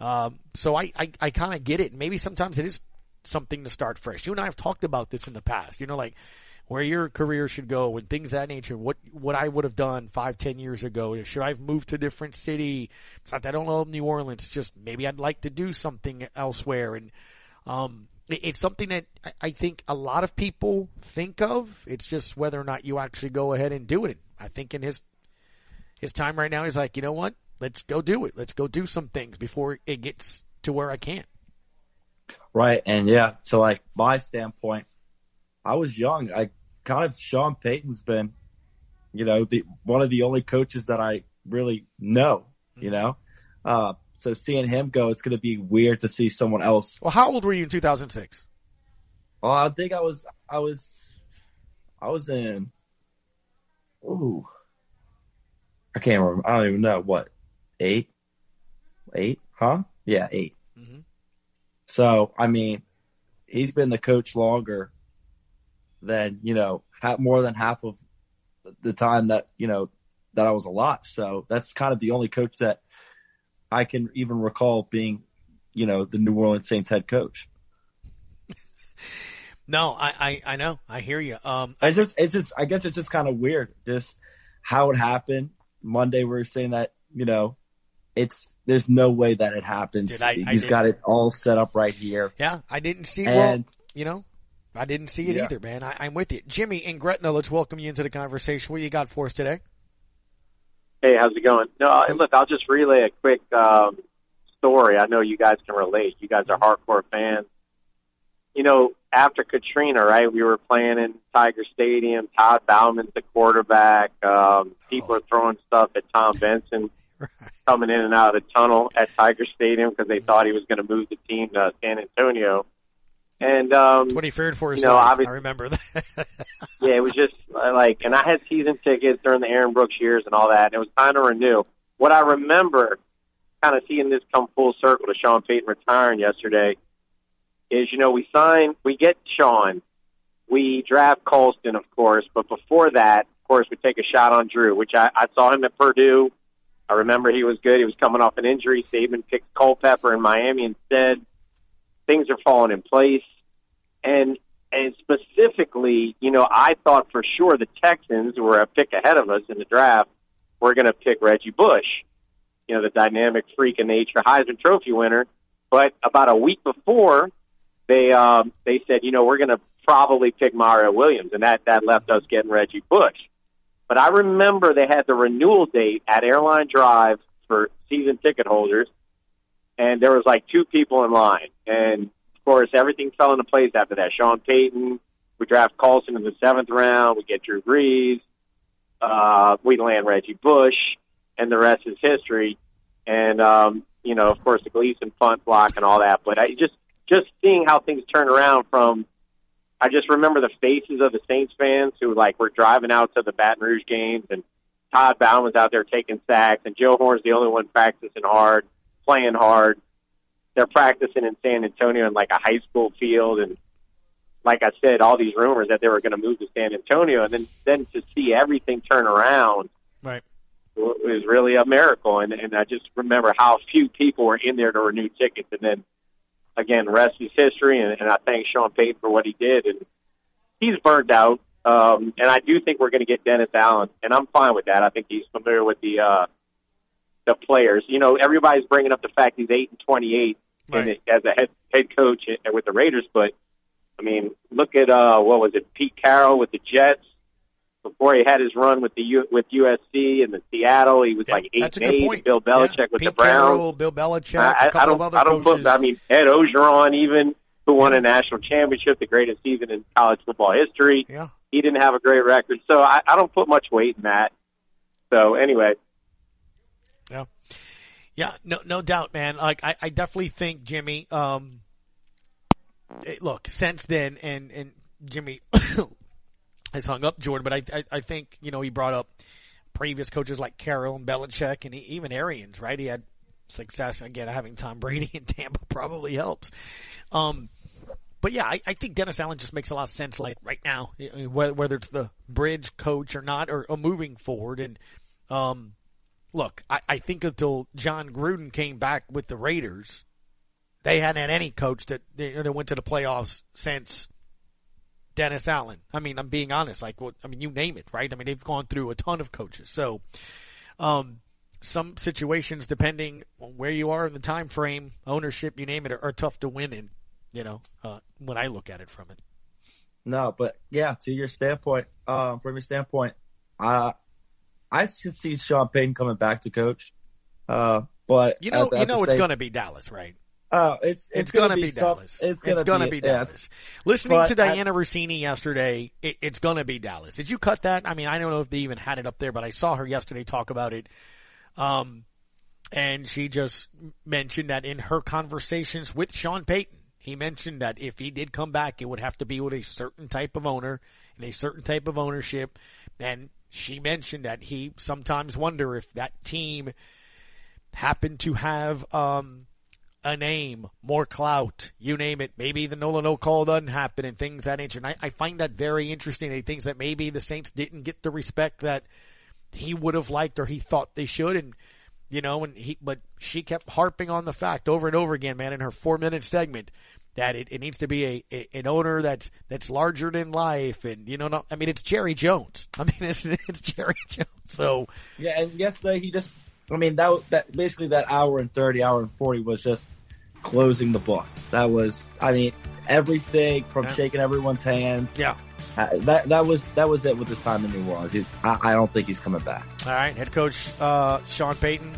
Um, so I, I, I kind of get it. Maybe sometimes it is something to start fresh. You and I have talked about this in the past, you know, like where your career should go and things that nature. What, what I would have done five, ten years ago. Should I have moved to a different city? It's not that I don't love New Orleans. It's just maybe I'd like to do something elsewhere. And, um, it- it's something that I- I think a lot of people think of. It's just whether or not you actually go ahead and do it. I think in his his time right now, he's like, you know what? Let's go do it. Let's go do some things before it gets to where I can't. Right. And yeah, so like my standpoint, I was young. I kind of Sean Payton's been, you know, the one of the only coaches that I really know, you know? Uh, so seeing him go, it's going to be weird to see someone else. Well, how old were you in 2006? Well, uh, I think I was, I was, I was in, ooh, I can't remember. I don't even know what, eight, eight, huh? Yeah, 8 mm-hmm. So, I mean, he's been the coach longer than, you know, more than half of the time that, you know, that I was alive. So that's kind of the only coach that I can even recall being, you know, the New Orleans Saints head coach. *laughs* No, I, I, I know. I hear you. Um, I just, it just, I guess it's just kind of weird, just how it happened. Monday, we are saying that, you know, it's, there's no way that it happens. Dude, I- I He's got it all set up right here. Yeah, I didn't see. And- well, you know, I didn't see it Yeah. either, man. I, I'm with you, Jimmy in Gretna. Let's welcome you into the conversation. What you got for us today? Hey, how's it going? No, look, I'll just relay a quick um, story. I know you guys can relate. You guys are hardcore fans. You know, after Katrina, right? We were playing in Tiger Stadium. Todd Bouman's the quarterback. Um, people are throwing stuff at Tom Benson *laughs* coming in and out of the tunnel at Tiger Stadium because they thought he was going to move the team to San Antonio. And um, What he feared for his you know, life. I remember that. *laughs* yeah, it was just uh, like, and I had season tickets during the Aaron Brooks years and all that, and it was time to renew. What I remember, kind of seeing this come full circle to Sean Payton retiring yesterday, is you know we sign, we get Sean, we draft Colston, of course, but before that, of course, we take a shot on Drew, which I, I saw him at Purdue. I remember he was good. He was coming off an injury. Saban picked Culpepper in Miami instead. Things are falling in place and and specifically, you know, I thought for sure the Texans were a pick ahead of us in the draft were going to pick Reggie Bush, you know, the dynamic freak of nature Heisman Trophy winner. But about a week before, they um, they said, you know, we're going to probably pick Mario Williams, and that that left us getting Reggie Bush. But I remember they had the renewal date at Airline Drive for season ticket holders, and there was like two people in line, and of course, everything fell into place after that. Sean Payton, we draft Colston in the seventh round. We get Drew Brees. Uh, we land Reggie Bush, and the rest is history. And um, you know, of course, the Gleason punt block and all that. But I just just seeing how things turn around from. I just remember the faces of the Saints fans who like were driving out to the Baton Rouge games, and Todd Bouman's out there taking sacks, and Joe Horn's the only one practicing hard, playing hard they're practicing in San Antonio in like a high school field and like I said, all these rumors that they were going to move to San Antonio and then then to see everything turn around Right. was really a miracle and and I just remember how few people were in there to renew tickets and then again rest is history and, and I thank Sean Payton for what he did and he's burned out um and I do think we're going to get Dennis Allen and I'm fine with that. I think he's familiar with the uh the players. You know, everybody's bringing up the fact he's eight and twenty-eight Right. and as a head head coach with the Raiders. But I mean, look at uh, what was it, Pete Carroll with the Jets before he had his run with the U- with USC and the Seattle. He was like eight That's a and eight. point. Bill Belichick Yeah. with Pete the Browns. Carroll, Bill Belichick, I, a I, couple I don't. of other I don't put. I mean, Ed Orgeron even who won a national championship, the greatest season in college football history. Yeah. He didn't have a great record, so I, I don't put much weight in that. So anyway, Yeah. Yeah, no, no doubt, man. Like, I, I definitely think Jimmy, um, eh, look, since then, and, and Jimmy *coughs* has hung up Jordan, but I, I, I think, you know, he brought up previous coaches like Carroll and Belichick and he, even Arians, right? He had success, again, having Tom Brady *laughs* in Tampa probably helps. Um, but yeah, I, I think Dennis Allen just makes a lot of sense, like right now, eh, whether, whether it's the bridge coach or not, or, or moving forward. And, um, look, I, I think until Jon Gruden came back with the Raiders, they hadn't had any coach that, that went to the playoffs since Dennis Allen. I mean, I'm being honest. Like, what, I mean, you name it, right? I mean, they've gone through a ton of coaches. So, um, some situations, depending on where you are in the time frame, ownership, you name it, are, are tough to win in. You know, uh, when I look at it from it. No, but yeah, to your standpoint, um, from your standpoint, uh, I could see Sean Payton coming back to coach. Uh, but You know, you know, it's going to be Dallas, right? Oh, It's, it's it's, going to be, be, some- Dallas. It's gonna, be, be, yeah. Dallas. Listening But to I- Dianna Russini yesterday, it, it's going to be Dallas. Did you cut that? I mean, I don't know if they even had it up there, but I saw her yesterday talk about it. Um, and she just mentioned that in her conversations with Sean Payton, he mentioned that if he did come back, it would have to be with a certain type of owner and a certain type of ownership. And she mentioned that he sometimes wonder if that team happened to have, um, a name, more clout, you name it. Maybe the Nolan no call doesn't happen and things that nature. And I, I find that very interesting. He thinks that maybe the Saints didn't get the respect that he would have liked or he thought they should. And you know, and he, but she kept harping on the fact over and over again, man, in her four minute segment that it, it needs to be a, a, an owner that's that's larger than life, and you know, not, I mean, it's Jerry Jones. *laughs* I mean, it's it's Jerry Jones. So yeah, and yesterday he just, I mean, that that basically that hour and thirty, hour and forty was just closing the book. That was, I mean, everything from Yeah. shaking everyone's hands. Yeah. Uh, that that was that was it with the time in New Orleans. He, I, I don't think he's coming back. All right, head coach uh, Sean Payton.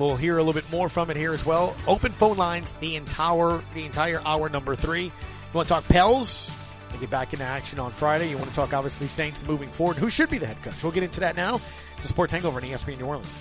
We'll hear a little bit more from it here as well. Open phone lines the entire the entire hour number three. You want to talk Pels? They get back into action on Friday. You want to talk obviously Saints moving forward. Who should be the head coach? We'll get into that now. It's the Sports Hangover in ESPN New Orleans.